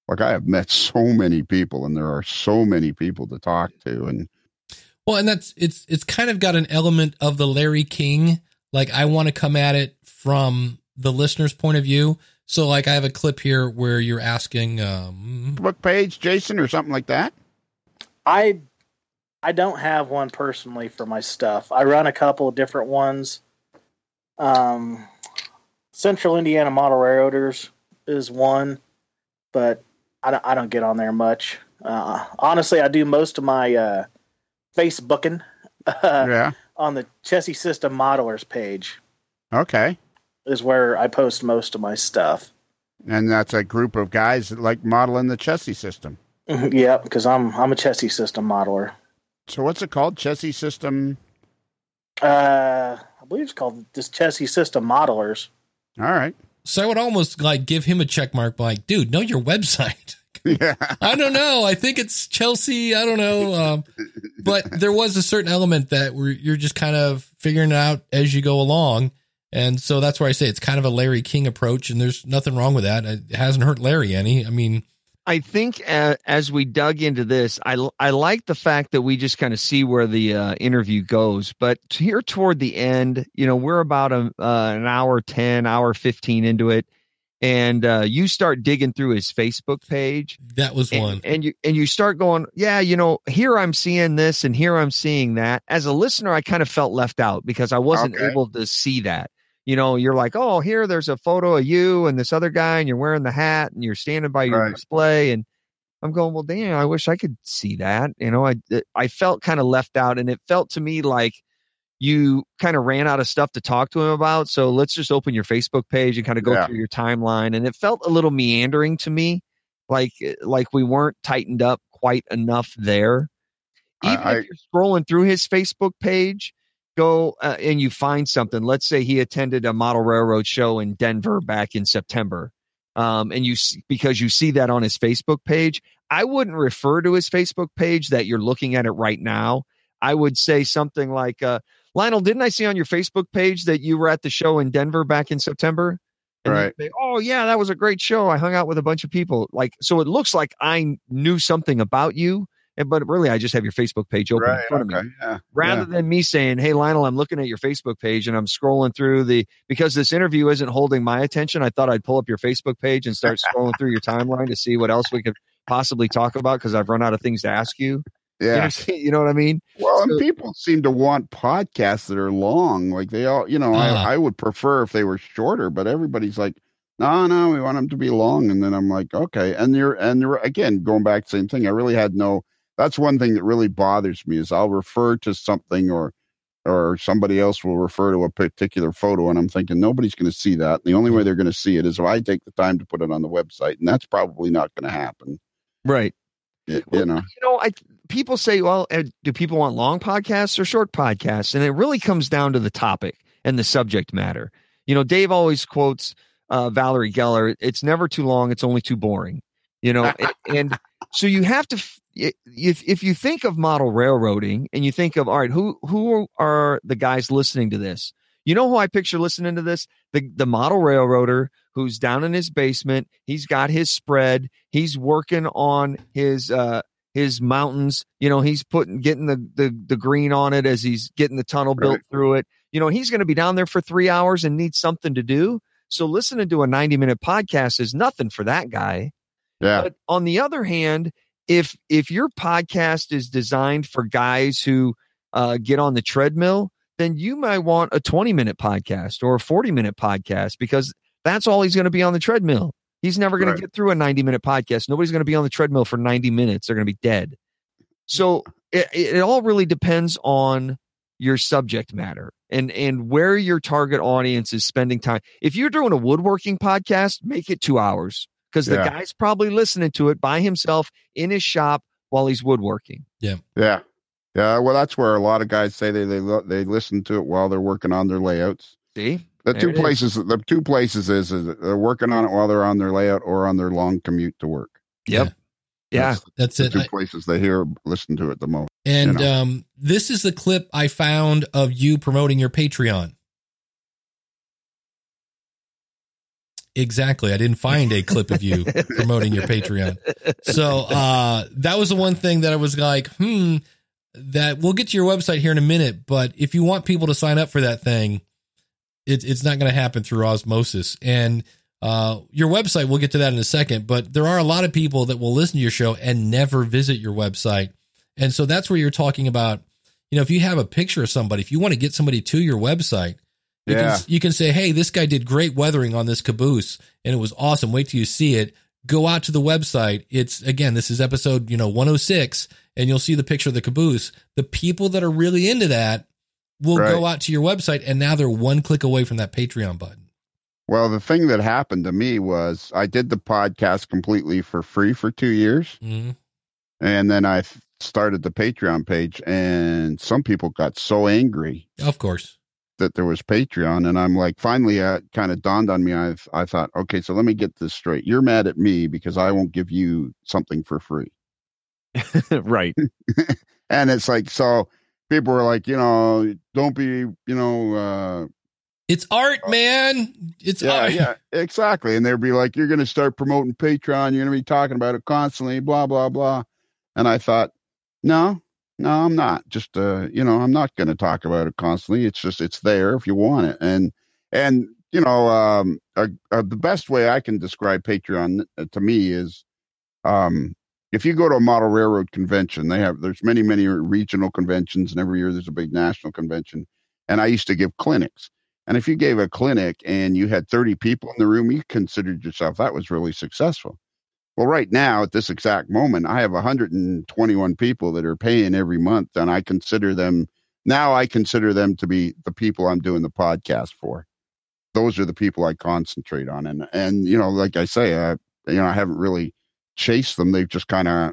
Speaker 4: Like I have met so many people and there are so many people to talk to and
Speaker 1: well, and that's it's it's kind of got an element of the Larry King. Like I want to come at it from the listener's point of view. So like I have a clip here where you're asking um
Speaker 4: book page, Jason, or something like that.
Speaker 5: I I don't have one personally for my stuff. I run a couple of different ones um, Central Indiana Model Railroaders is one, but I don't, I don't get on there much. Uh, honestly, I do most of my uh, Facebooking uh,
Speaker 4: yeah.
Speaker 5: on the Chessie System Modelers page.
Speaker 4: Okay.
Speaker 5: Is where I post most of my stuff.
Speaker 4: And that's a group of guys that like modeling the Chessie system.
Speaker 5: Yeah, because I'm I'm a Chessie system modeler.
Speaker 4: So what's it called? Chessie system.
Speaker 5: Uh, I believe it's called this Chessie System Modelers.
Speaker 4: All right.
Speaker 1: So I would almost like give him a check mark, like, dude, know your website.
Speaker 4: Yeah.
Speaker 1: I don't know. I think it's Chelsea. I don't know. Um, but there was a certain element that where you're just kind of figuring it out as you go along. And so that's where I say it's kind of a Larry King approach, and there's nothing wrong with that. It hasn't hurt Larry any. I mean,
Speaker 3: I think uh, as we dug into this, I, I like the fact that we just kind of see where the uh, interview goes. But here toward the end, you know, we're about a, uh, an hour 10, hour 15 into it. And uh, you start digging through his Facebook page.
Speaker 1: That was
Speaker 3: and,
Speaker 1: one.
Speaker 3: And you and you start going, yeah, you know, here I'm seeing this and here I'm seeing that. As a listener, I kind of felt left out because I wasn't
Speaker 4: Okay.
Speaker 3: able to see that you know, you're like, oh, here, there's a photo of you and this other guy, and you're wearing the hat and you're standing by your
Speaker 4: Right.
Speaker 3: display. And I'm going, well, damn, I wish I could see that. You know, I, eh, I felt kind of left out, and it felt to me like you kind of ran out of stuff to talk to him about. So let's just open your Facebook page and kind of go
Speaker 4: Yeah.
Speaker 3: through your timeline. And it felt a little meandering to me, like, eh, like we weren't tightened up quite enough there. Even
Speaker 4: I-
Speaker 3: if you're scrolling through his Facebook page, go uh, and you find something. Let's say he attended a model railroad show in Denver back in September. Um, and you because you see that on his Facebook page, I wouldn't refer to his Facebook page that you're looking at it right now. I would say something like, uh, Lionel, didn't I see on your Facebook page that you were at the show in Denver back in September? And
Speaker 4: Right.
Speaker 3: say, oh yeah, that was a great show. I hung out with a bunch of people. Like, so it looks like I knew something about you, but really I just have your Facebook page open in
Speaker 4: Right.
Speaker 3: front of me
Speaker 4: Yeah.
Speaker 3: rather
Speaker 4: yeah.
Speaker 3: than me saying, "Hey, Lionel, I'm looking at your Facebook page and I'm scrolling through the because this interview isn't holding my attention. I thought I'd pull up your Facebook page and start scrolling through your timeline to see what else we could possibly talk about because I've run out of things to ask you. You
Speaker 4: Yeah.
Speaker 3: know, you know what I mean?
Speaker 4: Well, and people seem to want podcasts that are long. Like they all, you know,
Speaker 1: Ah.
Speaker 4: I, I would prefer if they were shorter, but everybody's like, no, no, we want them to be long. And then I'm like, okay. And you're, and you're again going back same thing. I really had no. That's one thing that really bothers me is I'll refer to something or, or somebody else will refer to a particular photo, and I'm thinking nobody's going to see that. And the only way they're going to see it is if I take the time to put it on the website, and that's probably not going to happen.
Speaker 3: Right.
Speaker 4: Y-
Speaker 3: Well,
Speaker 4: You know,
Speaker 3: You know, I people say, well, uh, do people want long podcasts or short podcasts? And it really comes down to the topic and the subject matter. You know, Dave always quotes uh, Valerie Geller. It's never too long. It's only too boring. You know, and, and so you have to. If if you think of model railroading and you think of all right, who who are the guys listening to this? You know who I picture listening to this? The the model railroader who's down in his basement. He's got his spread. He's working on his uh his mountains. You know, he's putting getting the the the green on it as he's getting the tunnel built through it. You know, he's going to be down there for 3 hours and needs something to do. So listening to a 90 minute podcast is nothing for that guy.
Speaker 4: Yeah,
Speaker 3: But on the other hand, if if your podcast is designed for guys who uh, get on the treadmill, then you might want a 20 minute podcast or a 40 minute podcast because that's all he's going to be on the treadmill. He's never going
Speaker 4: Right.
Speaker 3: to get through a 90 minute podcast. Nobody's going to be on the treadmill for 90 minutes. They're going to be dead. So it, it all really depends on your subject matter and and where your target audience is spending time. If you're doing a woodworking podcast, make it 2 hours because the guy's probably listening to it by himself in his shop while he's woodworking.
Speaker 4: Yeah, yeah. Yeah. Well, that's where a lot of guys say they they they listen to it while they're working on their layouts.
Speaker 3: See?
Speaker 4: The
Speaker 3: There
Speaker 4: two
Speaker 3: it is.
Speaker 4: places, the two places is, is they're working on it while they're on their layout or on their long commute to work.
Speaker 3: Yep. Yeah.
Speaker 4: That's
Speaker 1: That's
Speaker 4: the
Speaker 1: it.
Speaker 4: two
Speaker 1: I-
Speaker 4: places they hear listen to it the most.
Speaker 1: And
Speaker 4: you know.
Speaker 1: um, this is the clip I found of you promoting your Patreon. Exactly. I didn't find a clip of you promoting your Patreon. So uh, that was the one thing that I was like, hmm, that we'll get to your website here in a minute. But if you want people to sign up for that thing, it, it's not going to happen through osmosis. And uh, your website, we'll get to that in a second. But there are a lot of people that will listen to your show and never visit your website. And so that's where you're talking about, you know, if you have a picture of somebody, if you want to get somebody to your website, you
Speaker 4: Yeah.
Speaker 1: can you can say, "Hey, this guy did great weathering on this caboose and it was awesome. Wait till you see it. Go out to the website. It's again, this is episode, you know, 106 and you'll see the picture of the caboose. The people that are really into that will
Speaker 4: Right.
Speaker 1: go out to your website and now they're one click away from that Patreon button.
Speaker 4: Well, the thing that happened to me was I did the podcast completely for free for two years,
Speaker 1: Mhm.
Speaker 4: and then I started the Patreon page, and some people got so angry
Speaker 1: Of course.
Speaker 4: That there was Patreon, and I'm like, finally, uh, kind of dawned on me. I I thought, okay, so let me get this straight. You're mad at me because I won't give you something for free,
Speaker 3: right.
Speaker 4: and it's like so. People were like, you know, don't be, you know, uh,
Speaker 1: It's art, man. It's
Speaker 4: yeah,
Speaker 1: art.
Speaker 4: yeah, exactly. And they'd be like, you're going to start promoting Patreon. You're going to be talking about it constantly, blah, blah, blah. And I thought, no, no, I'm not. Just, uh, you know, I'm not going to talk about it constantly. It's just, it's there if you want it. And, and, you know, um, uh, uh, the best way I can describe Patreon uh, to me is, um, if you go to a model railroad convention, they have, there's many, many regional conventions and every year there's a big national convention. And I used to give clinics. And if you gave a clinic and you had 30 people in the room, you considered yourself that was really successful. Well, right now, at this exact moment, I have 121 people that are paying every month, and I consider them now, I consider them to be the people I'm doing the podcast for. Those are the people I concentrate on. And, and you know, like I say, I, you know, I haven't really chased them. They've just kind of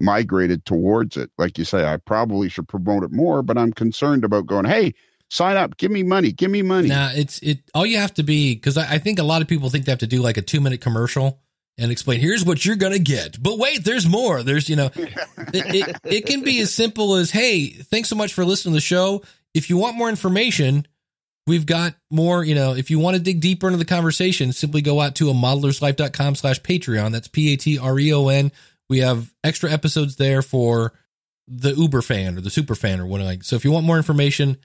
Speaker 4: migrated towards it. Like you say, I probably should promote it more, but I'm concerned about going, hey, sign up, give me money, give me money.
Speaker 1: Nah, it's it. All you have to be because I, I think a lot of people think they have to do like a two minute commercial and explain here's what you're gonna get. But wait, there's more. There's you know, it, it it can be as simple as hey, thanks so much for listening to the show. If you want more information, we've got more. You know, if you want to dig deeper into the conversation, simply go out to a modelerslife.com slash Patreon. That's P A T R E O N. We have extra episodes there for the Uber fan or the super fan or whatever. So if you want more information,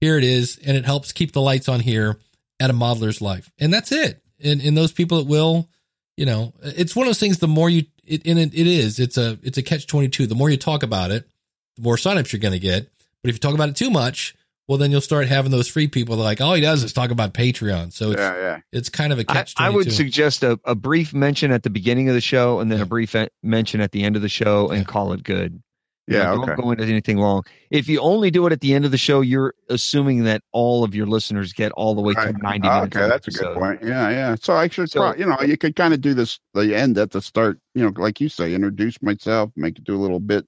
Speaker 1: here it is, and it helps keep the lights on here at a modeler's life, and that's it. And and those people that will, you know, it's one of those things. The more you, it, and it, it is, it's a it's a catch twenty two. The more you talk about it, the more signups you're going to get. But if you talk about it too much, well, then you'll start having those free people that are like, all he does is talk about Patreon. So it's
Speaker 4: yeah, yeah.
Speaker 1: it's kind of a catch.
Speaker 3: I would suggest a, a brief mention at the beginning of the show and then
Speaker 1: Yeah.
Speaker 3: a brief mention at the end of the show and call it good. You
Speaker 4: Yeah,
Speaker 3: know,
Speaker 4: okay.
Speaker 3: Don't go into anything long. If you only do it at the end of the show, you're assuming that all of your listeners get all the way
Speaker 4: Right.
Speaker 3: to 90
Speaker 4: Oh,
Speaker 3: minutes.
Speaker 4: okay, that's a good point. Yeah, yeah. So I should,
Speaker 3: So-
Speaker 4: pro- you know, you could kind of do this the end at the start. You know, like you say, introduce myself, make it do a little bit.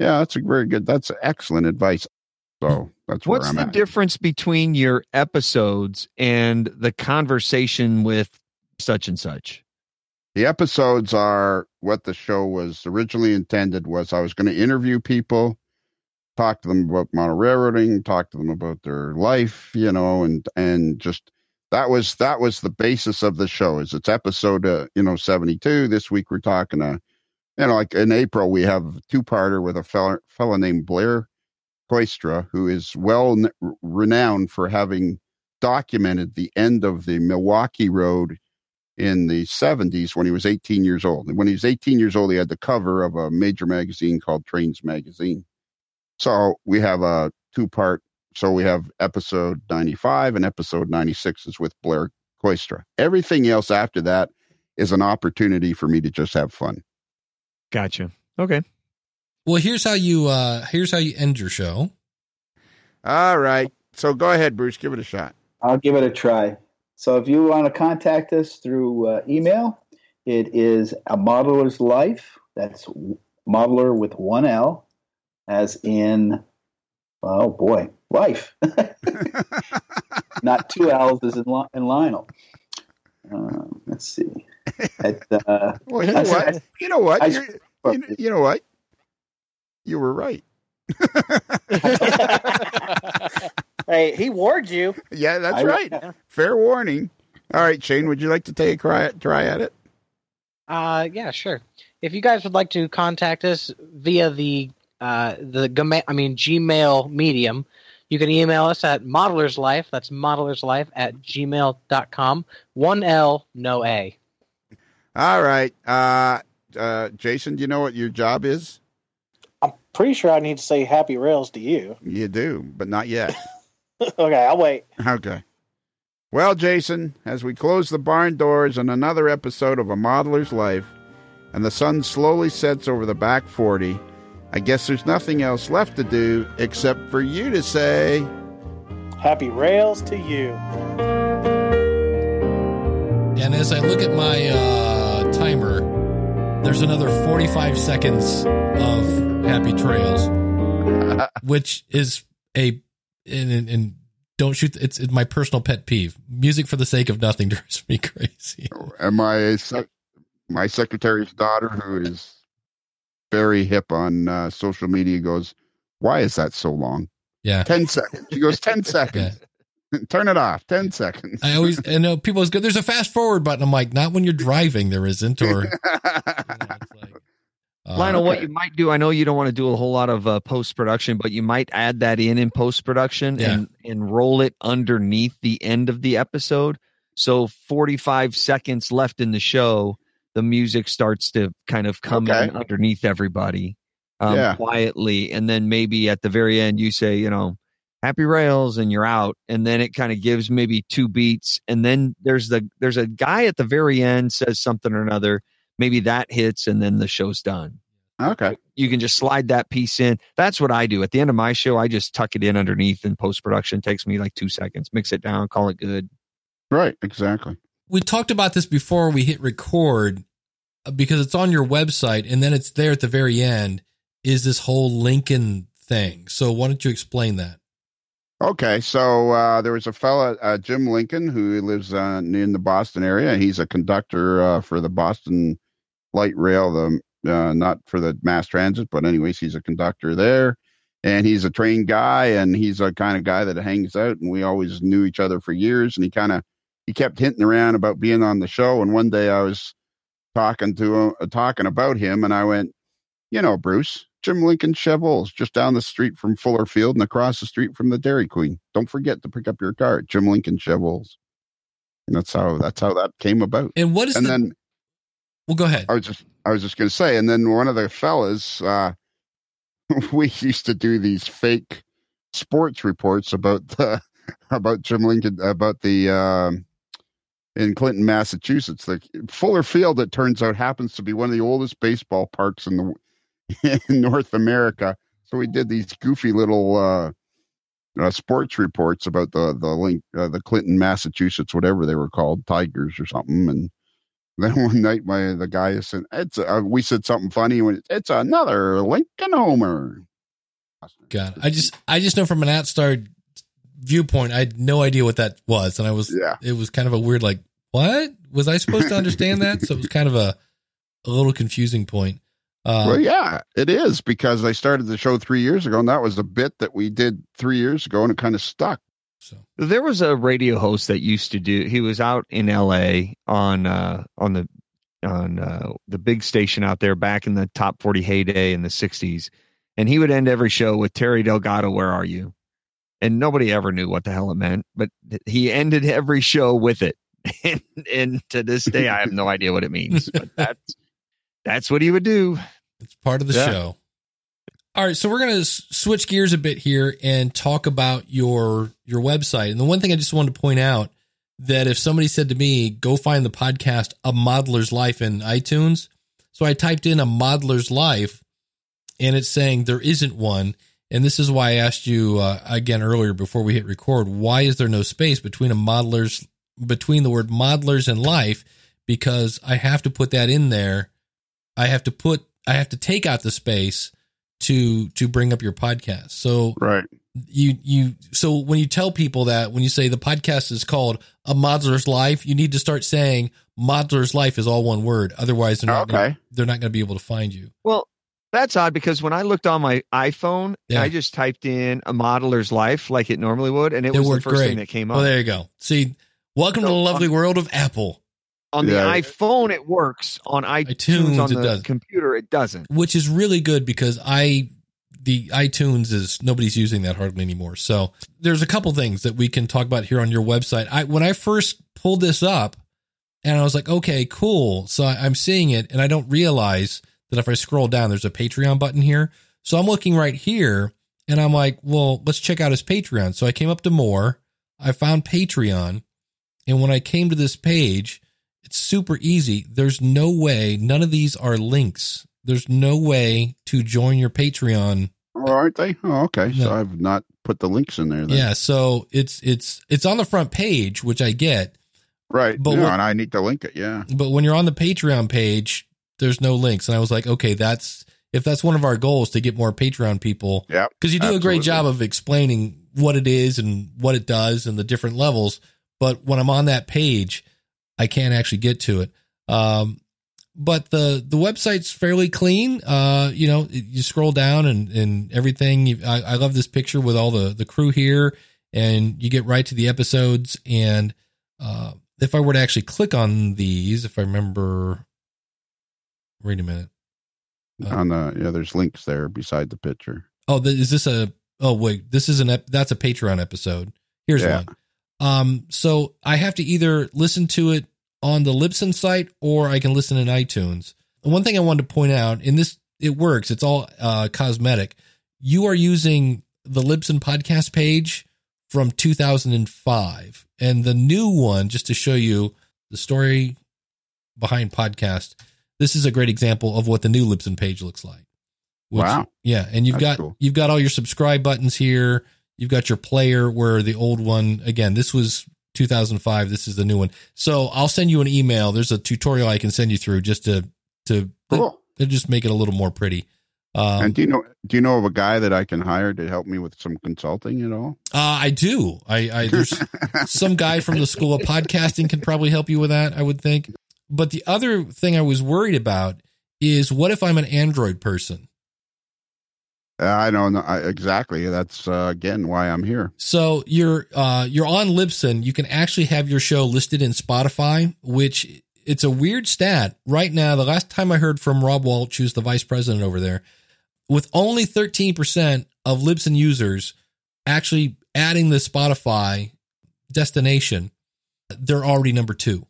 Speaker 4: Yeah, that's a very good. That's excellent advice. So that's where
Speaker 3: What's the
Speaker 4: at.
Speaker 3: difference between your episodes and the conversation with such and such?
Speaker 4: The episodes are what the show was originally intended was i was going to interview people talk to them about model railroading talk to them about their life you know and and just that was that was the basis of the show is it's episode uh, you know 72 this week we're talking uh you know like in april we have a two-parter with a fella, fella named blair Kooistra, who is well renowned for having documented the end of the milwaukee road in the 70s when he was 18 years old. And when he was 18 years old, he had the cover of a major magazine called Trains Magazine. So we have a two part. So we have episode 95 and episode 96 is with Blair Kooistra. Everything else after that is an opportunity for me to just have fun.
Speaker 3: Gotcha. Okay.
Speaker 1: Well, here's how you uh here's how you end your show.
Speaker 4: All right. So go ahead, Bruce. Give it a shot.
Speaker 7: I'll give it a try. So if you want to contact us through uh, email, it is a modeler's life. That's modeler with one L, as in, oh boy, life. Not two L's as in, in Lionel. Um, let's see. At, uh,
Speaker 4: Well, you know
Speaker 7: I
Speaker 4: what? You know what?
Speaker 7: I-
Speaker 4: You're- you, know, you know what? You were right.
Speaker 5: hey, he warned you.
Speaker 4: Yeah, that's
Speaker 7: I-
Speaker 4: right. Fair warning. All right, Shane, would you like to take a try, try at it?
Speaker 8: Uh, yeah, sure. If you guys would like to contact us via the uh, the I mean Gmail medium, you can email us at modelerslife. That's modelerslife at gmail.com. One L, no A.
Speaker 4: All right. Uh, uh, Jason, do you know what your job is?
Speaker 5: I'm pretty sure I need to say happy rails to you.
Speaker 4: You do, but not yet.
Speaker 5: okay, I'll wait.
Speaker 4: okay. Well, Jason, as we close the barn doors on another episode of A Modeler's Life, and the sun slowly sets over the back 40, I guess there's nothing else left to do except for you to say,
Speaker 5: Happy rails to you.
Speaker 1: And as I look at my uh, timer, there's another 45 seconds of happy trails, which is a and, and, and don't shoot. It's, it's my personal pet peeve. Music for the sake of nothing drives me crazy.
Speaker 4: and my sec- my secretary's daughter, who is very hip on uh, social media, goes, "Why is that so long?
Speaker 1: Yeah.
Speaker 4: Ten seconds." She goes, 10 seconds. Turn it off. Ten seconds."
Speaker 1: I always I know people always go. There's a fast forward button. I'm like, not when you're driving. There isn't. Or you know, like, uh,
Speaker 3: what you might do, I know you don't want to do a whole lot of uh, post production, but you might add that in in post production
Speaker 1: Yeah.
Speaker 3: and and roll it underneath the end of the episode. So 45 seconds left in the show, the music starts to kind of come
Speaker 4: Okay.
Speaker 3: in underneath everybody um,
Speaker 4: Yeah.
Speaker 3: quietly, and then maybe at the very end you say, you know, happy rails, and you're out, and then it kind of gives maybe two beats, and then there's the there's a guy at the very end says something or another. Maybe that hits, and then the show's done
Speaker 4: okay.
Speaker 3: you can just slide that piece in. That's what I do. At the end of my show, I just tuck it in underneath in post production. Takes me like two seconds. Mix it down, call it good.
Speaker 4: Right. Exactly.
Speaker 1: we talked about this before we hit record because it's on your website and then it's there at the very end is this whole Lincoln thing. So why don't you explain that?
Speaker 4: Okay, so uh, there was a fella, uh, Jim Lincoln, who lives uh, in the Boston area. He's a conductor uh, for the Boston Light Rail, the uh, not for the mass transit, but anyways, he's a conductor there, and he's a trained guy, and he's a kind of guy that hangs out, and we always knew each other for years, and he kind of he kept hinting around about being on the show, and one day I was talking to him, uh, talking about him, and I went, you know, Bruce, Jim Lincoln Chevrolet, just down the street from Fuller Field and across the street from the Dairy Queen. Don't forget to pick up your car, Jim Lincoln Chevrolet. And that's how that's how that came about.
Speaker 1: And what is
Speaker 4: and
Speaker 1: the,
Speaker 4: then
Speaker 1: well, go ahead.
Speaker 4: I was just I was just going to say, and then one of the fellas, uh, we used to do these fake sports reports about the about Jim Lincoln about the um, in Clinton, Massachusetts. The Fuller Field, it turns out, happens to be one of the oldest baseball parks in the in North America. So we did these goofy little uh, uh, sports reports about the the link uh, the Clinton, Massachusetts, whatever they were called, Tigers or something. And then one night, my the guy said, "It's a, we said something funny when it's another Lincoln Homer."
Speaker 1: God, I just I just know from an outside viewpoint, I had no idea what that was, and I was
Speaker 4: Yeah.
Speaker 1: it was kind of a weird like what was I supposed to understand that? So it was kind of a a little confusing point. Uh,
Speaker 4: well, yeah, it is because I started the show three years ago, and that was a bit that we did three years ago, and it kind of stuck.
Speaker 1: So
Speaker 3: There was a radio host that used to do. He was out in L.A. on uh, on the on uh, the big station out there back in the top forty heyday in the '60s, and he would end every show with Terry Delgado, "Where are you?" And nobody ever knew what the hell it meant, but he ended every show with it. And, and to this day, I have no idea what it means, but that's that's what he would do.
Speaker 1: It's part of the
Speaker 4: Yeah.
Speaker 1: show. All right, so we're going to switch gears a bit here and talk about your your website. And the one thing I just wanted to point out that if somebody said to me, "Go find the podcast A Modeler's Life in iTunes," so I typed in A Modeler's Life, and it's saying there isn't one. And this is why I asked you uh, again earlier before we hit record. Why is there no space between a modeler's between the word modelers and life? Because I have to put that in there I have to put I have to take out the space to to bring up your podcast. So
Speaker 4: Right.
Speaker 1: you you so when you tell people that when you say the podcast is called a modeler's life, you need to start saying modeler's life is all one word. Otherwise, they're not gonna,
Speaker 4: Okay.
Speaker 1: they're not going to be able to find you.
Speaker 3: Well, that's odd because when I looked on my iPhone,
Speaker 1: Yeah.
Speaker 3: I just typed in a modeler's life like it normally would, and it,
Speaker 1: It
Speaker 3: was the first
Speaker 1: great.
Speaker 3: thing that came
Speaker 1: Oh,
Speaker 3: up.
Speaker 1: there you go. See, welcome to the
Speaker 3: So,
Speaker 1: lovely uh, world of Apple,
Speaker 3: on the
Speaker 4: Yeah.
Speaker 3: iPhone, it works. On iTunes,
Speaker 1: iTunes,
Speaker 3: on
Speaker 1: it
Speaker 3: the
Speaker 1: does.
Speaker 3: computer, it doesn't.
Speaker 1: which is really good because I the iTunes is nobody's using that hardly anymore. So there's a couple things that we can talk about here on your website. I when I first pulled this up and I was like, okay, cool. So I, I'm seeing it and I don't realize that if I scroll down, there's a Patreon button here. So I'm looking right here and I'm like, well, let's check out his Patreon. So I came up to more. I found Patreon. And when I came to this page, it's super easy. There's no way, none of these are links. There's no way to join your Patreon.
Speaker 4: Oh, aren't they? Oh, okay.
Speaker 1: No.
Speaker 4: So I've not put the links in there. Then.
Speaker 1: Yeah, so it's it's it's on the front page, which I get,
Speaker 4: Right.
Speaker 1: But
Speaker 4: yeah,
Speaker 1: what-
Speaker 4: and I need to link it. Yeah.
Speaker 1: but when you're on the Patreon page, there's no links. And I was like, okay, that's if that's one of our goals to get more Patreon people,
Speaker 4: Yeah.
Speaker 1: because you do a great job of explaining what it is and what it does and the different levels. But when I'm on that page, I can't actually get to it. Um, but the the website's fairly clean. Uh, you know, you scroll down and and everything. I, I love this picture with all the the crew here, and you get right to the episodes. And uh, if I were to actually click on these, if I remember, wait a minute. Uh,
Speaker 4: On the yeah, there's links there beside the picture.
Speaker 1: Oh, is this a? Oh, wait. This is an. Ep- that's a Patreon episode. Here's
Speaker 4: Yeah.
Speaker 1: one. Um, so I have to either listen to it on the Libsyn site or I can listen in iTunes. And one thing I wanted to point out, and this it works. It's all uh, cosmetic. You are using the Libsyn podcast page from 2005, and the new one, just to show you the story behind podcast. This is a great example of what the new Libsyn page looks like. Which-
Speaker 4: Wow.
Speaker 1: Yeah, and you've
Speaker 4: That's
Speaker 1: got
Speaker 4: cool.
Speaker 1: you've got all your subscribe buttons here. You've got your player where the old one again. This was 2005. This is the new one. So I'll send you an email. There's a tutorial I can send you through just to to
Speaker 4: Cool.
Speaker 1: just make it a little more pretty. Um,
Speaker 4: and do you know do you know of a guy that I can hire to help me with some consulting at all?
Speaker 1: uh, I do. I, I there's some guy from the school of podcasting can probably help you with that. I would think. But the other thing I was worried about is what if I'm an Android person?
Speaker 4: I don't know I, exactly. That's uh, again why I'm here.
Speaker 1: So you're uh, you're on Libsyn. You can actually have your show listed in Spotify, which it's a weird stat right now. The last time I heard from Rob Walsh, who's the vice president over there, with only 13% of Libsyn users actually adding the Spotify destination, they're already number two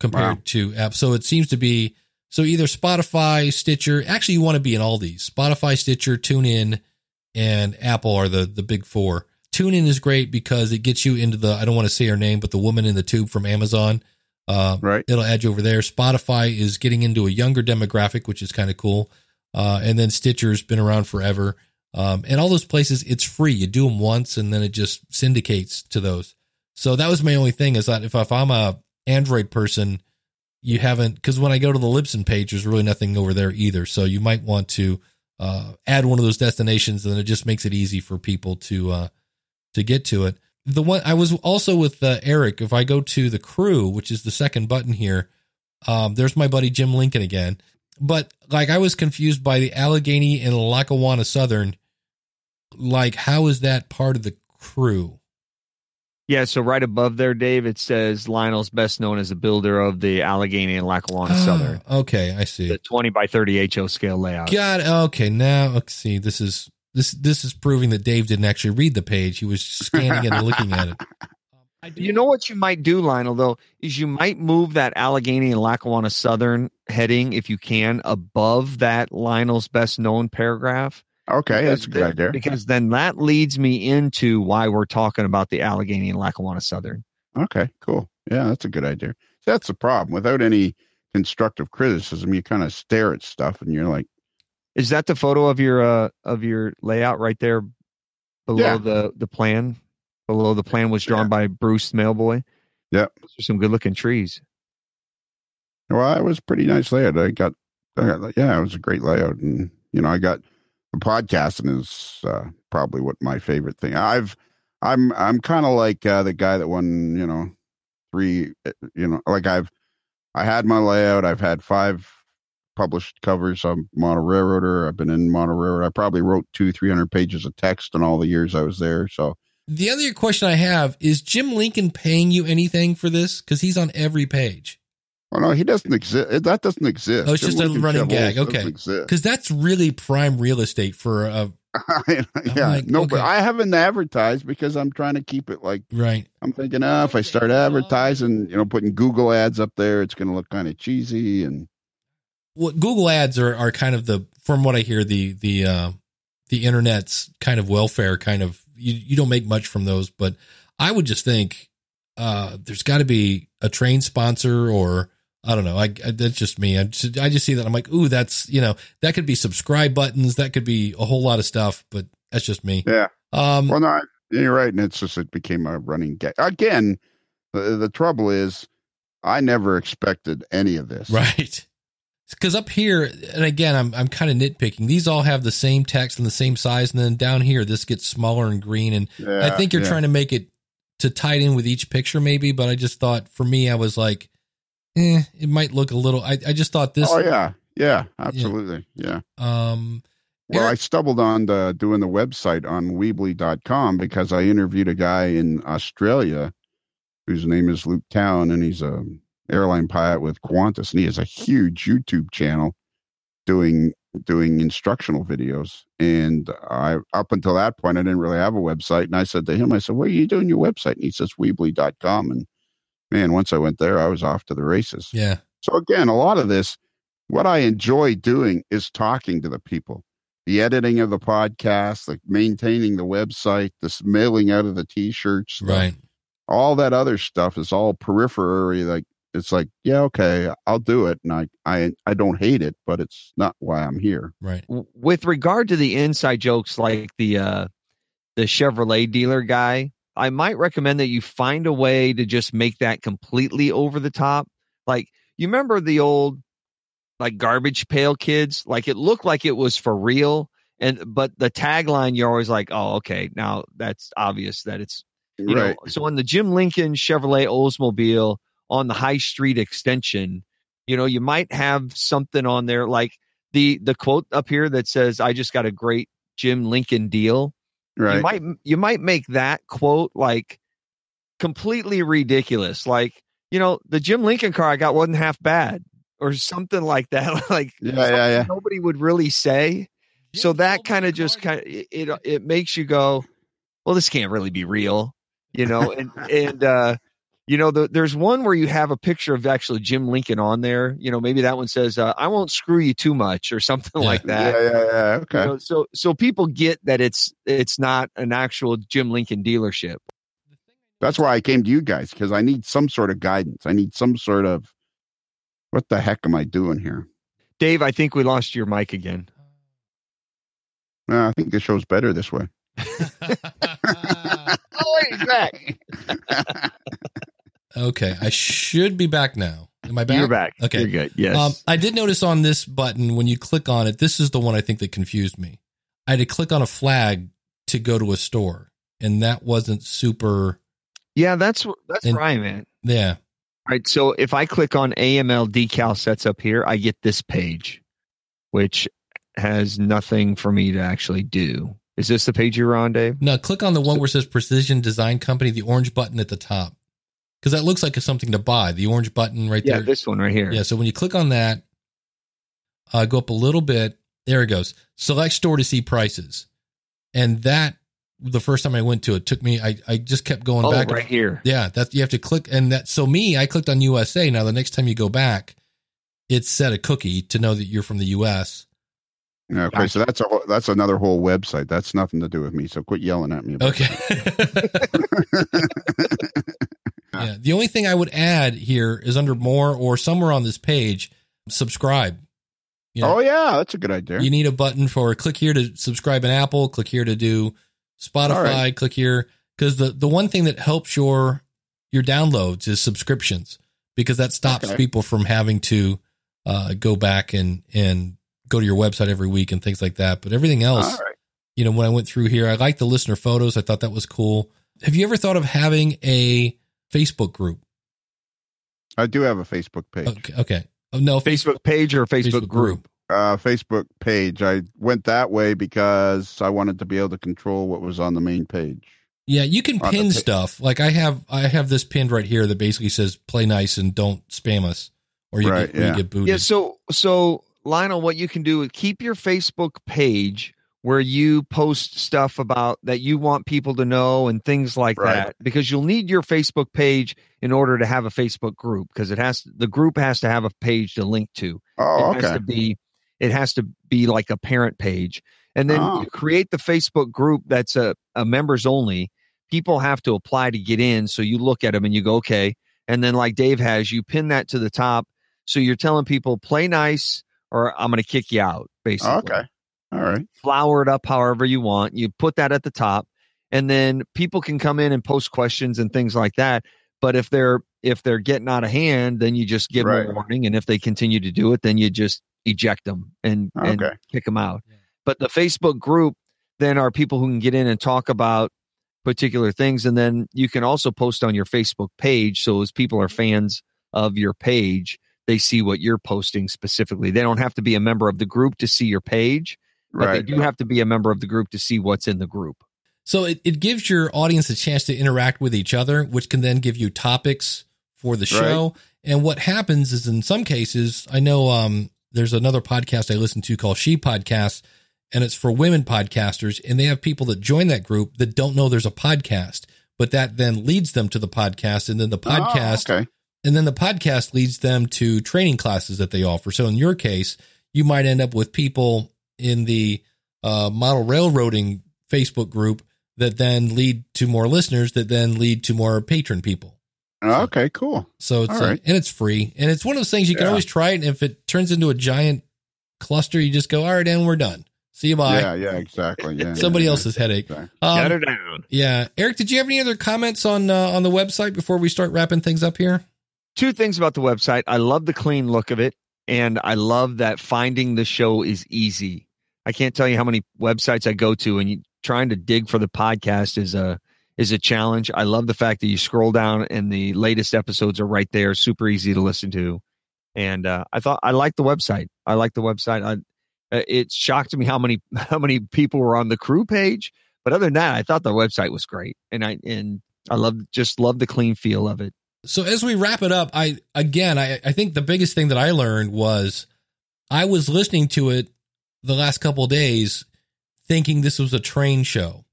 Speaker 1: compared
Speaker 4: Wow.
Speaker 1: to apps. So it seems to be so either Spotify, Stitcher. Actually, you want to be in all these: Spotify, Stitcher, TuneIn, and Apple are the the big four. TuneIn is great because it gets you into the I don't want to say her name, but the woman in the tube from Amazon. Uh,
Speaker 4: Right.
Speaker 1: It'll add you over there. Spotify is getting into a younger demographic, which is kind of cool. Uh, and then Stitcher's been around forever. Um, and all those places, it's free. You do them once, and then it just syndicates to those. So that was my only thing is that if, if I'm a Android person, you haven't because when I go to the Libsyn page, there's really nothing over there either. So you might want to uh, add one of those destinations, and it just makes it easy for people to uh, to get to it. The one I was also with uh, Eric. If I go to the crew, which is the second button here, um, there's my buddy Jim Lincoln again. But like I was confused by the Allegheny and Lackawanna Southern. Like, how is that part of the crew?
Speaker 3: Yeah, so right above there, Dave, it says Lionel's best known as a builder of the Allegheny and Lackawanna Southern,
Speaker 1: Ah, okay, I see.
Speaker 3: the 20 by 30 HO scale layout.
Speaker 1: Got it. Okay, now okay, see this is this this is proving that Dave didn't actually read the page. He was scanning it and looking at it.
Speaker 3: You know what you might do, Lionel, though, is you might move that Allegheny and Lackawanna Southern heading, if you can, above that Lionel's best known paragraph.
Speaker 4: Okay, that's a good
Speaker 3: then,
Speaker 4: idea.
Speaker 3: Because then that leads me into why we're talking about the Allegheny and Lackawanna Southern.
Speaker 4: Okay, cool. Yeah, that's a good idea. That's the problem. Without any constructive criticism, you kind of stare at stuff and you're like,
Speaker 3: Is that the photo of your uh of your layout right there below
Speaker 4: Yeah.
Speaker 3: the the plan? Below the plan was drawn
Speaker 4: Yeah.
Speaker 3: by Bruce Mailboy.
Speaker 4: Yep.
Speaker 3: Those are some good looking trees.
Speaker 4: well, it was a pretty nice layout. I got, I got, yeah, it was a great layout. And, you know, I got podcasting is uh, probably what my favorite thing. I've, I'm, I'm kind of like uh, the guy that won, you know, three, uh, you know, like I've, I had my layout. I've had five published covers. I'm Railroader. I've been in Mono Railroad. I probably wrote two, 300 pages of text in all the years I was there. So,
Speaker 1: The other question I have is Jim Lincoln paying you anything for this? Because he's on every page.
Speaker 4: Oh no, he doesn't exist. That doesn't exist.
Speaker 1: Oh, it's just a running gag. Okay. Because that's really prime real estate for a
Speaker 4: yeah,
Speaker 1: like,
Speaker 4: no, but. I haven't advertised because I'm trying to keep it like
Speaker 1: right.
Speaker 4: I'm thinking, oh, if I start advertising, you know, putting Google ads up there, it's going to look kind of cheesy. And
Speaker 1: What Google ads are are kind of the from what I hear the the uh, the internet's kind of welfare kind of you you don't make much from those, but I would just think uh, there's got to be a train sponsor or I don't know. I, I that's just me. I just, I just see that I'm like, ooh, that's you know that could be subscribe buttons. That could be a whole lot of stuff, but that's just me.
Speaker 4: yeah,
Speaker 1: Um,
Speaker 4: well, no, you're right. And it's just, it became a running gag. Again, the, the trouble is I never expected any of this.
Speaker 1: Right. Because up here, and again, I'm I'm kind of nitpicking. These all have the same text and the same size, and then down here, this gets smaller and green. And
Speaker 4: Yeah,
Speaker 1: I think you're
Speaker 4: yeah.
Speaker 1: trying to make it to tie it in with each picture, maybe. But I just thought, for me, I was like, eh, it might look a little. I, I just thought this.
Speaker 4: Oh, yeah. Yeah, absolutely. Yeah.
Speaker 1: Um.
Speaker 4: Well, I stumbled on the, doing the website on Weebly.com because I interviewed a guy in Australia whose name is Luke Towan, and he's a airline pilot with Qantas, and he has a huge YouTube channel doing doing instructional videos. And I up until that point, I didn't really have a website, and I said to him, I said, "Where are you doing your website?" And he says, Weebly.com. And man, once I went there, I was off to the races.
Speaker 1: Yeah.
Speaker 4: So again, a lot of this, what I enjoy doing is talking to the people, the editing of the podcast, the maintaining the website, the mailing out of the t-shirts, the-
Speaker 1: Right.
Speaker 4: all that other stuff is all periphery. Like it's like, yeah, okay, I'll do it, and I, I, I don't hate it, but it's not why I'm here.
Speaker 1: Right.
Speaker 3: With regard to the inside jokes like the uh the Chevrolet dealer guy, I might recommend that you find a way to just make that completely over the top. Like you remember the old like garbage pail kids. Like it looked like it was for real. And but the tagline you're always like, oh, okay, now that's obvious that it's you
Speaker 4: right.
Speaker 3: know. So on the Jim Lincoln Chevrolet Oldsmobile on the High Street extension, you know, you might have something on there like the the quote up here that says, "I just got a great Jim Lincoln deal."
Speaker 4: Right.
Speaker 3: You might you might make that quote like completely ridiculous. Like, you know, the Jim Lincoln car I got wasn't half bad or something like that. like
Speaker 4: Yeah, yeah, yeah.
Speaker 3: nobody would really say. So that kind of just kind of it, it it makes you go, well, this can't really be real, you know. And and uh, you know, the, there's one where you have a picture of actually Jim Lincoln on there. You know, maybe that one says, uh, "I won't screw you too much" or something
Speaker 1: Yeah.
Speaker 3: like that.
Speaker 4: Yeah, yeah, yeah.
Speaker 3: You
Speaker 4: Okay.
Speaker 3: know, so so people get that it's it's not an actual Jim Lincoln dealership.
Speaker 4: That's why I came to you guys because I need some sort of guidance. I need some sort of what the heck am I doing here?
Speaker 3: Dave, I think we lost your mic again.
Speaker 4: Uh, I think the show's better this way.
Speaker 3: Oh, wait, he's back.
Speaker 1: Okay, I should be back now. Am I back?
Speaker 3: You're back.
Speaker 1: Okay.
Speaker 3: You're good. Yes.
Speaker 1: Um, I did notice on this button when you click on it, this is the one I think that confused me. I had to click on a flag to go to a store, and that wasn't super.
Speaker 3: yeah, that's that's
Speaker 1: and-
Speaker 3: where I'm at.
Speaker 1: Yeah,
Speaker 3: All right. So if I click on AML decal sets up here, I get this page, which has nothing for me to actually do. Is this the page you're on, Dave?
Speaker 1: no. Click on the one where it says Precision Design Company, the orange button at the top, because that looks like it's something to buy. The orange button right
Speaker 3: Yeah,
Speaker 1: there.
Speaker 3: Yeah, this one right here.
Speaker 1: Yeah. So when you click on that, uh, go up a little bit. There it goes. Select store to see prices, and that the first time I went to it took me. I I just kept going
Speaker 3: Oh,
Speaker 1: back.
Speaker 3: right here.
Speaker 1: Yeah, that you have to click, and that. So me, I clicked on USA. Now the next time you go back, it's set a cookie to know that you're from the US.
Speaker 4: Yeah, okay, so that's a that's another whole website. That's nothing to do with me. So quit yelling at me. About
Speaker 1: Okay. yeah. The only thing I would add here is under more or somewhere on this page, subscribe. You know,
Speaker 4: Oh yeah, that's a good idea.
Speaker 1: You need a button for click here to subscribe in Apple, click here to do Spotify,
Speaker 4: right.
Speaker 1: click here because the the one thing that helps your your downloads is subscriptions because that stops
Speaker 4: Okay.
Speaker 1: people from having to uh, go back and and go to your website every week and things like that. But everything else,
Speaker 4: right.
Speaker 1: you know, when I went through here, I like the listener photos. I thought that was cool. Have you ever thought of having a Facebook group?
Speaker 4: I do have a Facebook page.
Speaker 1: Okay, okay. Oh, no,
Speaker 3: Facebook page or Facebook, group?
Speaker 4: Uh, Facebook page. I went that way because I wanted to be able to control what was on the main page.
Speaker 1: Yeah, you can
Speaker 4: On
Speaker 1: pin stuff. Like I have, I have this pinned right here that basically says "Play nice and don't spam us," or you,
Speaker 4: Right,
Speaker 1: get, or you get booted.
Speaker 3: Yeah. So so Lionel, what you can do is keep your Facebook page where you post stuff about that you want people to know and things like
Speaker 4: Right.
Speaker 3: that because you'll need your Facebook page in order to have a Facebook group because it has the group has to have a page to link to.
Speaker 4: Oh,
Speaker 3: it has
Speaker 4: okay.
Speaker 3: to be it has to be like a parent page and then
Speaker 4: Oh.
Speaker 3: you create the facebook group that's a, a members only people have to apply to get in so you look at them and you go okay and then like dave has you pin that to the top so you're telling people play nice or i'm going to kick you out oh, basically
Speaker 4: Okay. All right.
Speaker 3: flower it up however you want. You put that at the top, and then people can come in and post questions and things like that. But if they're if they're getting out of hand, then you just give them a warning, and if they continue to do it, then you just eject them and and kick them out. But the Facebook group then are people who can get in and talk about particular things, and then you can also post on your Facebook page. So as people are fans of your page, they see what you're posting specifically. They don't have to be a member of the group to see your page but
Speaker 4: Right.
Speaker 3: they do have to be a member of the group to see what's in the group.
Speaker 1: So it, it gives your audience a chance to interact with each other, which can then give you topics for the show. And what happens is in some cases, I know um, there's another podcast I listen to called She Podcast, and it's for women podcasters, and they have people that join that group that don't know there's a podcast, but that then leads them to the podcast, and then the podcast
Speaker 4: Oh, okay.
Speaker 1: and then the podcast leads them to training classes that they offer. So in your case, you might end up with people in the uh, model railroading Facebook group that then lead to more listeners that then lead to more patron people.
Speaker 4: Okay. Cool.
Speaker 1: So it's
Speaker 4: All
Speaker 1: uh,
Speaker 4: right.
Speaker 1: and it's free and it's one of those things you can
Speaker 4: Yeah.
Speaker 1: always try it. And if it turns into a giant cluster, you just go, all right, and we're done. See you bye.
Speaker 4: Yeah. Yeah. Exactly. Yeah.
Speaker 1: Somebody
Speaker 4: yeah,
Speaker 1: else's headache.
Speaker 4: Exactly.
Speaker 1: Um,
Speaker 3: Shut her down.
Speaker 1: yeah, Eric, did you have any other comments on uh, on the website before we start wrapping things up here?
Speaker 3: Two things about the website. I love the clean look of it. and I love that finding the show is easy. I can't tell you how many websites I go to, and you, trying to dig for the podcast is a is a challenge. I love the fact that you scroll down and the latest episodes are right there, super easy to listen to. And uh, I thought I like the website. I like the website. I, uh, it shocked me how many how many people were on the crew page, but other than that, I thought the website was great, and I and I love just love the clean feel of it.
Speaker 1: So as we wrap it up, I again, I, I think the biggest thing that I learned was I was listening to it the last couple days, thinking this was a train show,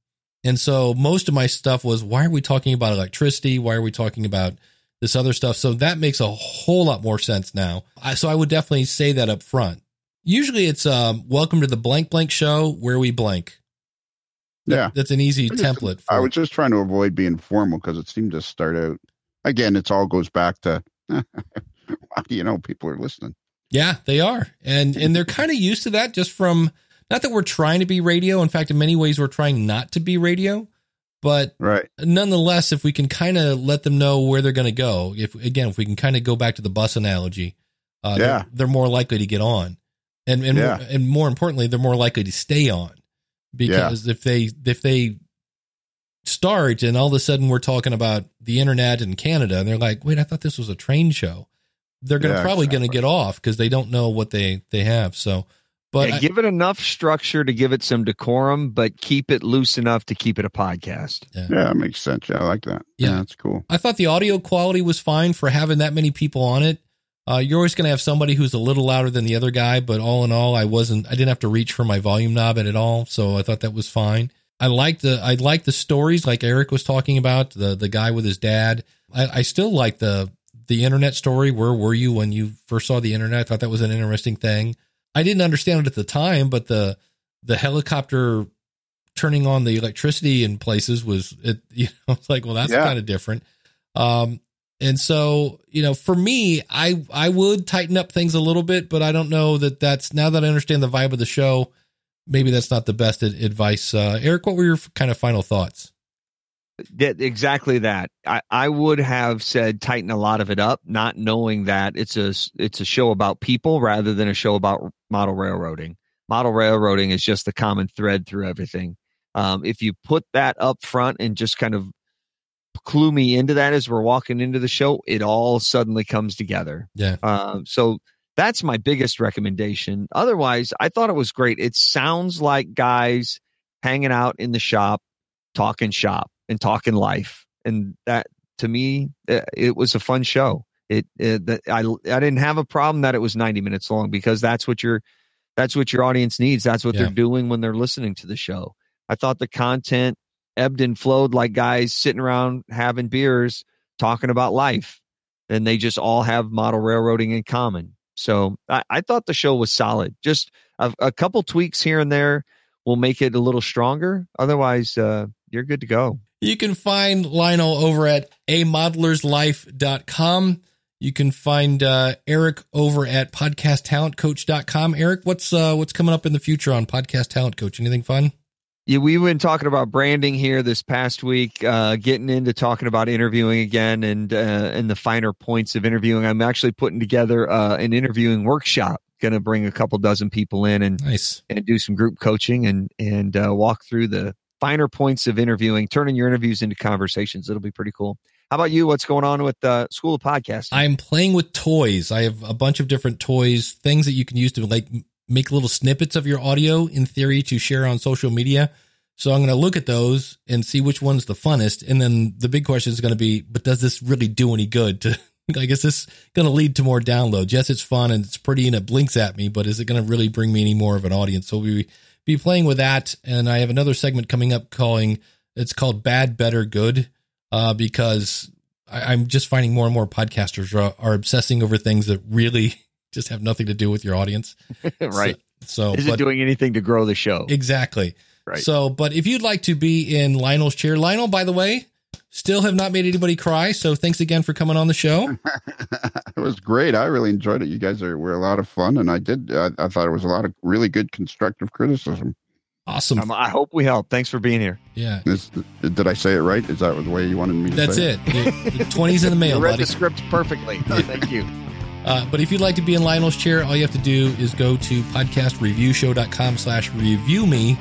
Speaker 1: and so most of my stuff was, why are we talking about electricity? Why are we talking about this other stuff? So that makes a whole lot more sense now. I, so I would definitely say that up front. Usually it's um, welcome to the blank blank show where we blank. That-
Speaker 4: Yeah.
Speaker 1: that's an easy
Speaker 4: I just-
Speaker 1: template. For,
Speaker 4: I was just trying to avoid being formal because it seemed to start out again. It's all goes back to how do you know people are listening?
Speaker 1: Yeah, they are. And and they're kind of used to that just from not that we're trying to be radio. In fact, in many ways we're trying not to be radio, but
Speaker 4: Right.
Speaker 1: nonetheless, if we can kind of let them know where they're going to go, if again, if we can kind of go back to the bus analogy, uh,
Speaker 4: Yeah.
Speaker 1: they're, they're more likely to get on, and and
Speaker 4: Yeah.
Speaker 1: more, and more importantly, they're more likely to stay on because if they if they start and all of a sudden we're talking about the internet in Canada, and they're like, wait, I thought this was a train show. They're gonna
Speaker 4: Yeah,
Speaker 1: probably going to get off because they don't know what they they have. So, but
Speaker 3: yeah,
Speaker 1: I-
Speaker 3: give it enough structure to give it some decorum, but keep it loose enough to keep it a podcast.
Speaker 4: Yeah, that makes sense. Yeah, I like that.
Speaker 1: Yeah.
Speaker 4: Yeah, that's cool.
Speaker 1: I thought the audio quality was fine for having that many people on it. Uh, you're always going to have somebody who's a little louder than the other guy, but all in all, I wasn't. I didn't have to reach for my volume knob at all, so I thought that was fine. I like the I like the stories, like Eric was talking about the the guy with his dad. I, I still like the the internet story. Where were you when you first saw the internet? I thought that was an interesting thing. I didn't understand it at the time, but the the helicopter turning on the electricity in places was it. You know, it's like well, that's
Speaker 4: Yeah.
Speaker 1: kind of different. Um, and so, you know, for me, I I would tighten up things a little bit, but I don't know that that's now that I understand the vibe of the show, maybe that's not the best advice. Uh, Eric, what were your kind of final thoughts?
Speaker 3: That exactly that. I, I would have said tighten a lot of it up, not knowing that it's a it's a show about people rather than a show about model railroading. Model railroading is just the common thread through everything. Um, if you put that up front and just kind of clue me into that as we're walking into the show, it all suddenly comes together.
Speaker 1: Yeah.
Speaker 3: Um, so that's my biggest recommendation. Otherwise, I thought it was great. It sounds like guys hanging out in the shop, talking shop and talking life, and that to me, uh, it was a fun show. It, it I I didn't have a problem that it was ninety minutes long because that's what your that's what your audience needs. That's what
Speaker 1: Yeah.
Speaker 3: they're doing when they're listening to the show. I thought the content ebbed and flowed like guys sitting around having beers talking about life and they just all have model railroading in common. So I, I thought the show was solid. Just a, a couple tweaks here and there will make it a little stronger. Otherwise, uh, you're good to go.
Speaker 1: You can find Lionel over at amodelerslife.com. You can find uh, Eric over at podcasttalentcoach.com. Eric, what's uh, what's coming up in the future on Podcast Talent Coach? Anything fun?
Speaker 3: Yeah, we've been talking about branding here this past week, uh, getting into talking about interviewing again and uh, and the finer points of interviewing. I'm actually putting together uh, an interviewing workshop. Going to bring a couple dozen people in and
Speaker 1: Nice.
Speaker 3: and do some group coaching and and uh, walk through the finer points of interviewing, turning your interviews into conversations. It'll be pretty cool. How about you? What's going on with uh, School of Podcasting?
Speaker 1: I'm playing with toys. I have a bunch of different toys, things that you can use to like make little snippets of your audio in theory to share on social media. So I'm going to look at those and see which one's the funnest. And then the big question is going to be, but does this really do any good to, I guess this going to lead to more downloads. Yes, it's fun and it's pretty and it blinks at me, but is it going to really bring me any more of an audience? So we be playing with that. And I have another segment coming up calling, it's called bad, better, good. Uh, because I, I'm just finding more and more podcasters are, are obsessing over things that really just have nothing to do with your audience.
Speaker 3: right.
Speaker 1: So,
Speaker 3: Is
Speaker 1: but
Speaker 3: it doing anything to grow the show?
Speaker 1: exactly.
Speaker 3: Right.
Speaker 1: So, but if you'd like to be in Lionel's chair, Lionel, by the way, still have not made anybody cry. So thanks again for coming on the show.
Speaker 4: it was great. I really enjoyed it. You guys are were a lot of fun, and I did. I, I thought it was a lot of really good constructive criticism.
Speaker 1: Awesome.
Speaker 3: Um, I hope we help. Thanks for being here.
Speaker 1: yeah.
Speaker 4: Is, did I say it right? Is that the way you wanted me to
Speaker 1: That's
Speaker 4: say
Speaker 1: it. The 20's in the mail,
Speaker 3: you read
Speaker 1: buddy.
Speaker 3: the script perfectly. Thank you.
Speaker 9: Uh, but if you'd like to be in Lionel's chair, all you have to do is go to podcastreviewshow.com slash review me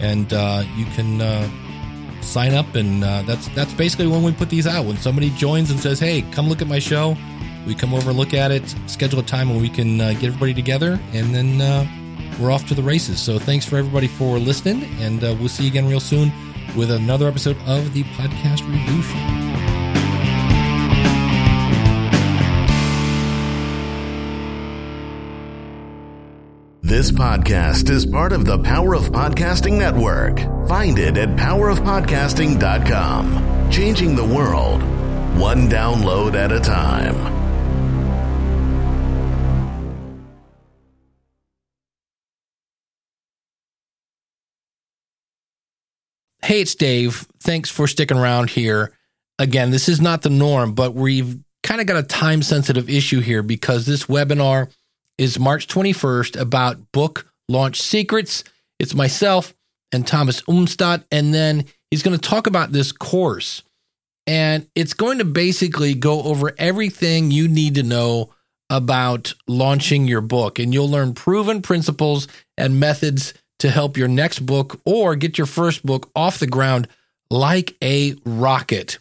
Speaker 9: and uh, you can uh, sign up and uh, that's that's basically when we put these out. When somebody joins and says, "Hey, come look at my show," we come over, look at it, schedule a time when we can uh, get everybody together, and then uh, we're off to the races. So thanks for everybody for listening, and uh, we'll see you again real soon with another episode of the Podcast Review Show.
Speaker 10: This podcast is part of the Power of Podcasting Network. Find it at powerofpodcasting.com. Changing the world, one download at a time.
Speaker 1: Hey, it's Dave. Thanks for sticking around here. Again, this is not the norm, but we've kind of got a time sensitive issue here because this webinar is March 21st about book launch secrets. It's myself and Thomas Umstattd, and then he's going to talk about this course. And it's going to basically go over everything you need to know about launching your book. And you'll learn proven principles and methods to help your next book or get your first book off the ground like a rocket.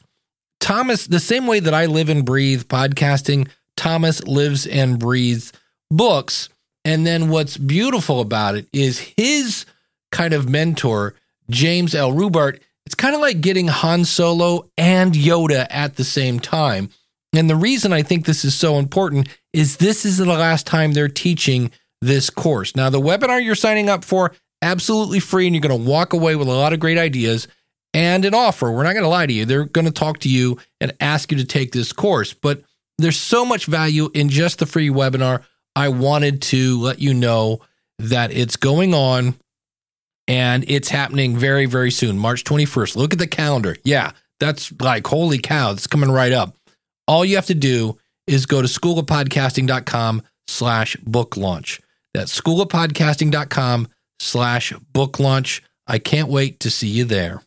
Speaker 1: Thomas, the same way that I live and breathe podcasting, Thomas lives and breathes books. And then what's beautiful about it is his kind of mentor, James L. Rubart. It's kind of like getting Han Solo and Yoda at the same time. And the reason I think this is so important is this is the last time they're teaching this course. Now, the webinar you're signing up for, absolutely free, and you're going to walk away with a lot of great ideas and an offer. We're not going to lie to you. They're going to talk to you and ask you to take this course. But there's so much value in just the free webinar. I wanted to let you know that it's going on and it's happening very, very soon, March 21st. Look at the calendar. Yeah, that's like, holy cow, it's coming right up. All you have to do is go to schoolofpodcasting.com slash book launch. That's schoolofpodcasting.com slash book launch. I can't wait to see you there.